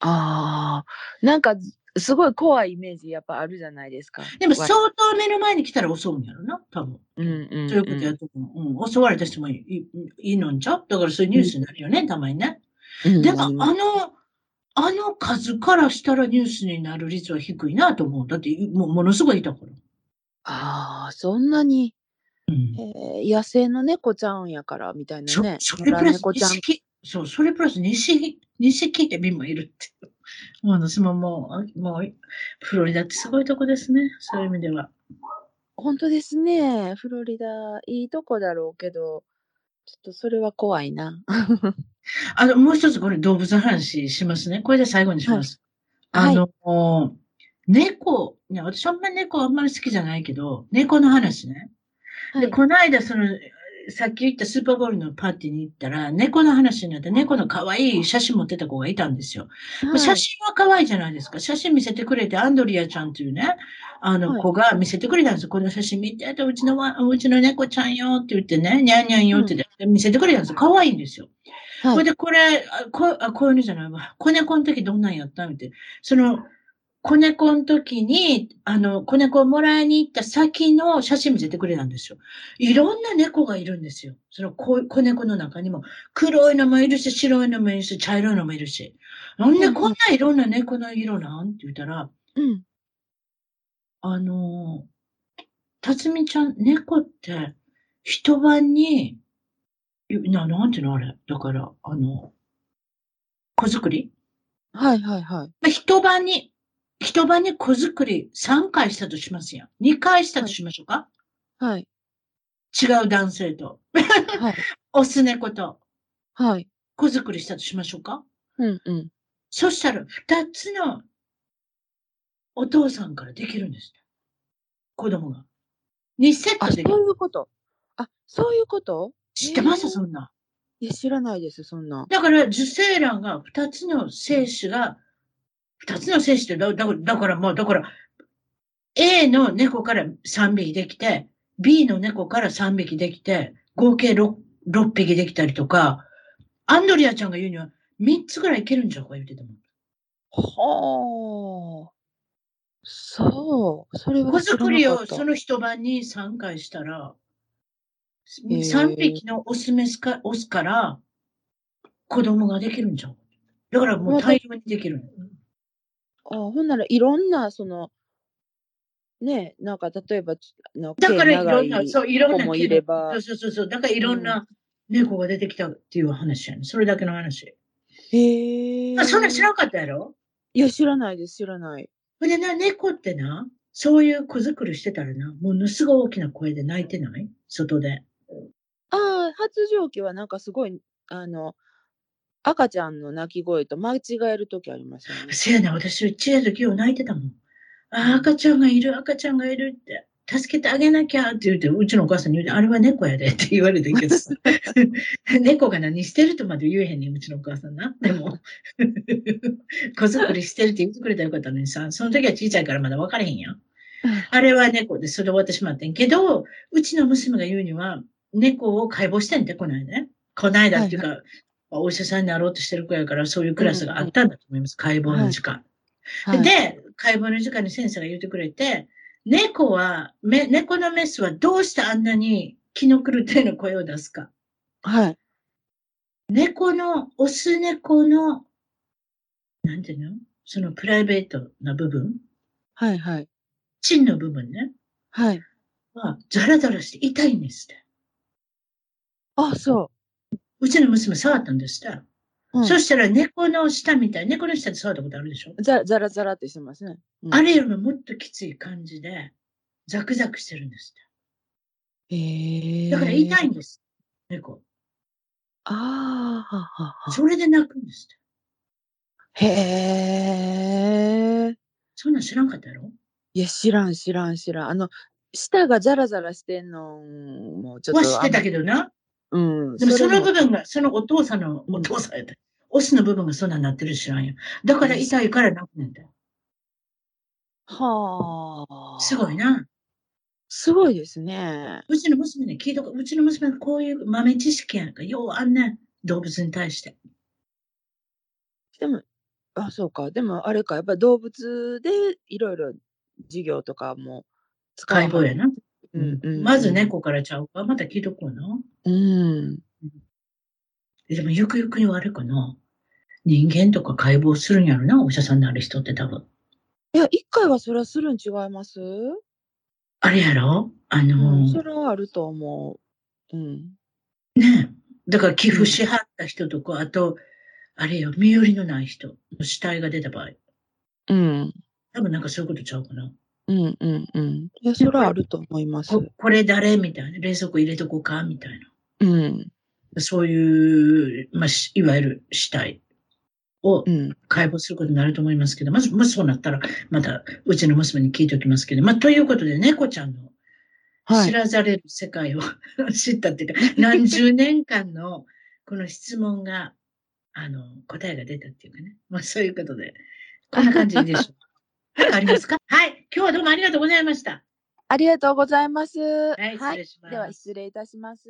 ああ、なんか、すごい怖いイメージやっぱあるじゃないですか。でもわ相当目の前に来たら襲うんやろな、多分。うんうん、うん。そういうことやと思う。うん。襲われた人もいいいいのんちゃう？だからそういうニュースになるよね、たまにね。うんでも、あの、あの数からしたらニュースになる率は低いなと思う。だって、もうものすごいいたから。ああ、そんなに、うん。えー野生の猫ちゃんやからみたいなそね。それプラス猫ちゃん。錦、そう、それプラス西、西キヘビもいるって。もう私ももう、もう、フロリダってすごいとこですね。そういう意味では。本当ですね。フロリダ、いいとこだろうけど、ちょっとそれは怖いな。あの、もう一つこれ動物の話しますね。これで最後にします。はいあの、猫、いや、私あんまり猫あんまり好きじゃないけど、猫の話ね。で、はい。この間、その、さっき言ったスーパーボールのパーティーに行ったら、猫の話になって、猫の可愛い写真持ってた子がいたんですよ。はい写真は可愛いじゃないですか。写真見せてくれて、アンドリアちゃんっていうね、あのはい子が見せてくれたんですよ。この写真見て、うちのわ、うちの猫ちゃんよって言ってね、にゃんにゃんよって言って見せてくれたんですよ。可愛いんですよ。はいこれで、これ、あこあこういうのじゃないわ。子猫の時どんなんやった？みたいな。その、子猫の時に、あの、子猫をもらいに行った先の写真見せてくれたんですよ。いろんな猫がいるんですよ。その子子猫の中にも。黒いのもいるし、白いのもいるし、茶色いのもいるし。なんでこんないろんな猫の色なん？って言ったら、うん。あの、たつみちゃん、猫って、一晩に、いな、なんていうのあれ？だから、あの、子作り？はいはいはい。まあ、一晩に、一晩に子作り3回したとしますやん。2回したとしましょうか、はい。違う男性と。はい。オス猫とはい。子作りしたとしましょうか？うんうん。そしたら、二つのお父さんからできるんです。子供が。2セッあ、そトできる。ういうこと。そういうこと？知ってます、そんな。いや、知らないです、そんな。だから、受精卵が二つの精子が、二つの精子ってだ、だだから、まあ、だから、A の猫から3匹できて、B の猫から3匹できて、合計 6, 6匹できたりとか、アンドリアちゃんが言うには、3つぐらいいけるんじゃうか言ってたもん。はあ。そう。それは子作り。をその一晩に3回したら、へえ3匹のオスメスか、オスから子供ができるんじゃん。だからもう大量にできるの。あほんならいろんな、その、ねなんか例えば、あのだからいろんな、そう、いろんな子もいればそうそうそうそう。だからいろんな猫が出てきたっていう話やね。それだけの話。へえ。あ、そんなん知らんかったやろ？いや、知らないです、知らない。ほんでな、猫ってな、そういう子作りしてたらな、ものすごい大きな声で泣いてない？外で。ああ、発情期はなんかすごい、あの、赤ちゃんの泣き声と間違えるときありますよね。せやな、私、ちや時を泣いてたもん。あ、赤ちゃんがいる、赤ちゃんがいるって。助けてあげなきゃって言って、うちのお母さんに言うて、あれは猫やでって言われてんけどさ。猫が何してるとまで言えへんねん、うちのお母さんな。でも、子作りしてるって言ってくれたらよかったのにさ、その時は小さいからまだ分からへんやん。あれは猫で、それで終わってしまってんけど、うちの娘が言うには、猫を解剖してんで、この間ね。この間っていうか、お医者さんになろうとしてる子やから、そういうクラスがあったんだと思います。解剖の時間。はい、で、解剖の時間に先生が言ってくれて、猫は、め猫のメスはどうしてあんなに気の狂ったような声を出すか。はい。猫の、オス猫の、なんていうの？そのプライベートな部分？はい、はい。芯の部分ね。はい。は、ザラザラして痛いんですって。あ、そうちの娘触ったんですって。う。うん、そしたら猫の下みたい。猫の下で触ったことあるでしょ、ざザラザラってしてますね。うん、あれよりももっときつい感じで、ザクザクしてるんですへって。え。だから痛いんです。猫。ああ、ははは。それで泣くんですって。へえ。そんなん知らんかったやろ？いや、知らん、知らん、知らん。あの、舌がザラザラしてんのもちょっと。は知ってたけどな。うん。でもそれの部分が、そのお父さんの、お父さんやった。オスの部分がそんなんなってる知らんよ。だから痛いから泣くねんだよ。はあ。すごい。な。すごいですね。うちの娘ね、聞いとく、うちの娘はこういう豆知識やんか、ようあんねん。動物に対して。でも、あ、そうか。でも、あれか。やっぱり動物でいろいろ授業とかも使解剖やな。うんうん。まず猫からちゃうか？また聞いとこうな。うん。でもよくよく言われるかな。人間とか解剖するんやろな、お医者さんになる人って多分。いや、一回はそれはするん違います？あれやろ？あうのん、ーそれはあると思う。うん。ねえ。だから寄付しはった人とか、あと、あれよ、身寄りのない人の死体が出た場合。うん。多分なんかそういうことちゃうかな。うんうんうん。いや、それはあると思います。ここれ誰みたいな？冷蔵庫入れとこうか？みたいうん。な。そういう、まあ、しいわゆる死体をうん。解剖することになると思いますけど、まず、もしそうなったら、また、うちの娘に聞いておきますけど、まあ、ということで、猫ちゃんのはい。知らざれる世界を 知ったっていうか、何十年間のこの質問が、あの、答えが出たっていうかね。まあ、そういうことで、こんな感じでしょう。ありますか？はい。今日はどうもありがとうございました。ありがとうございます。はい、失礼します。では、失礼いたします。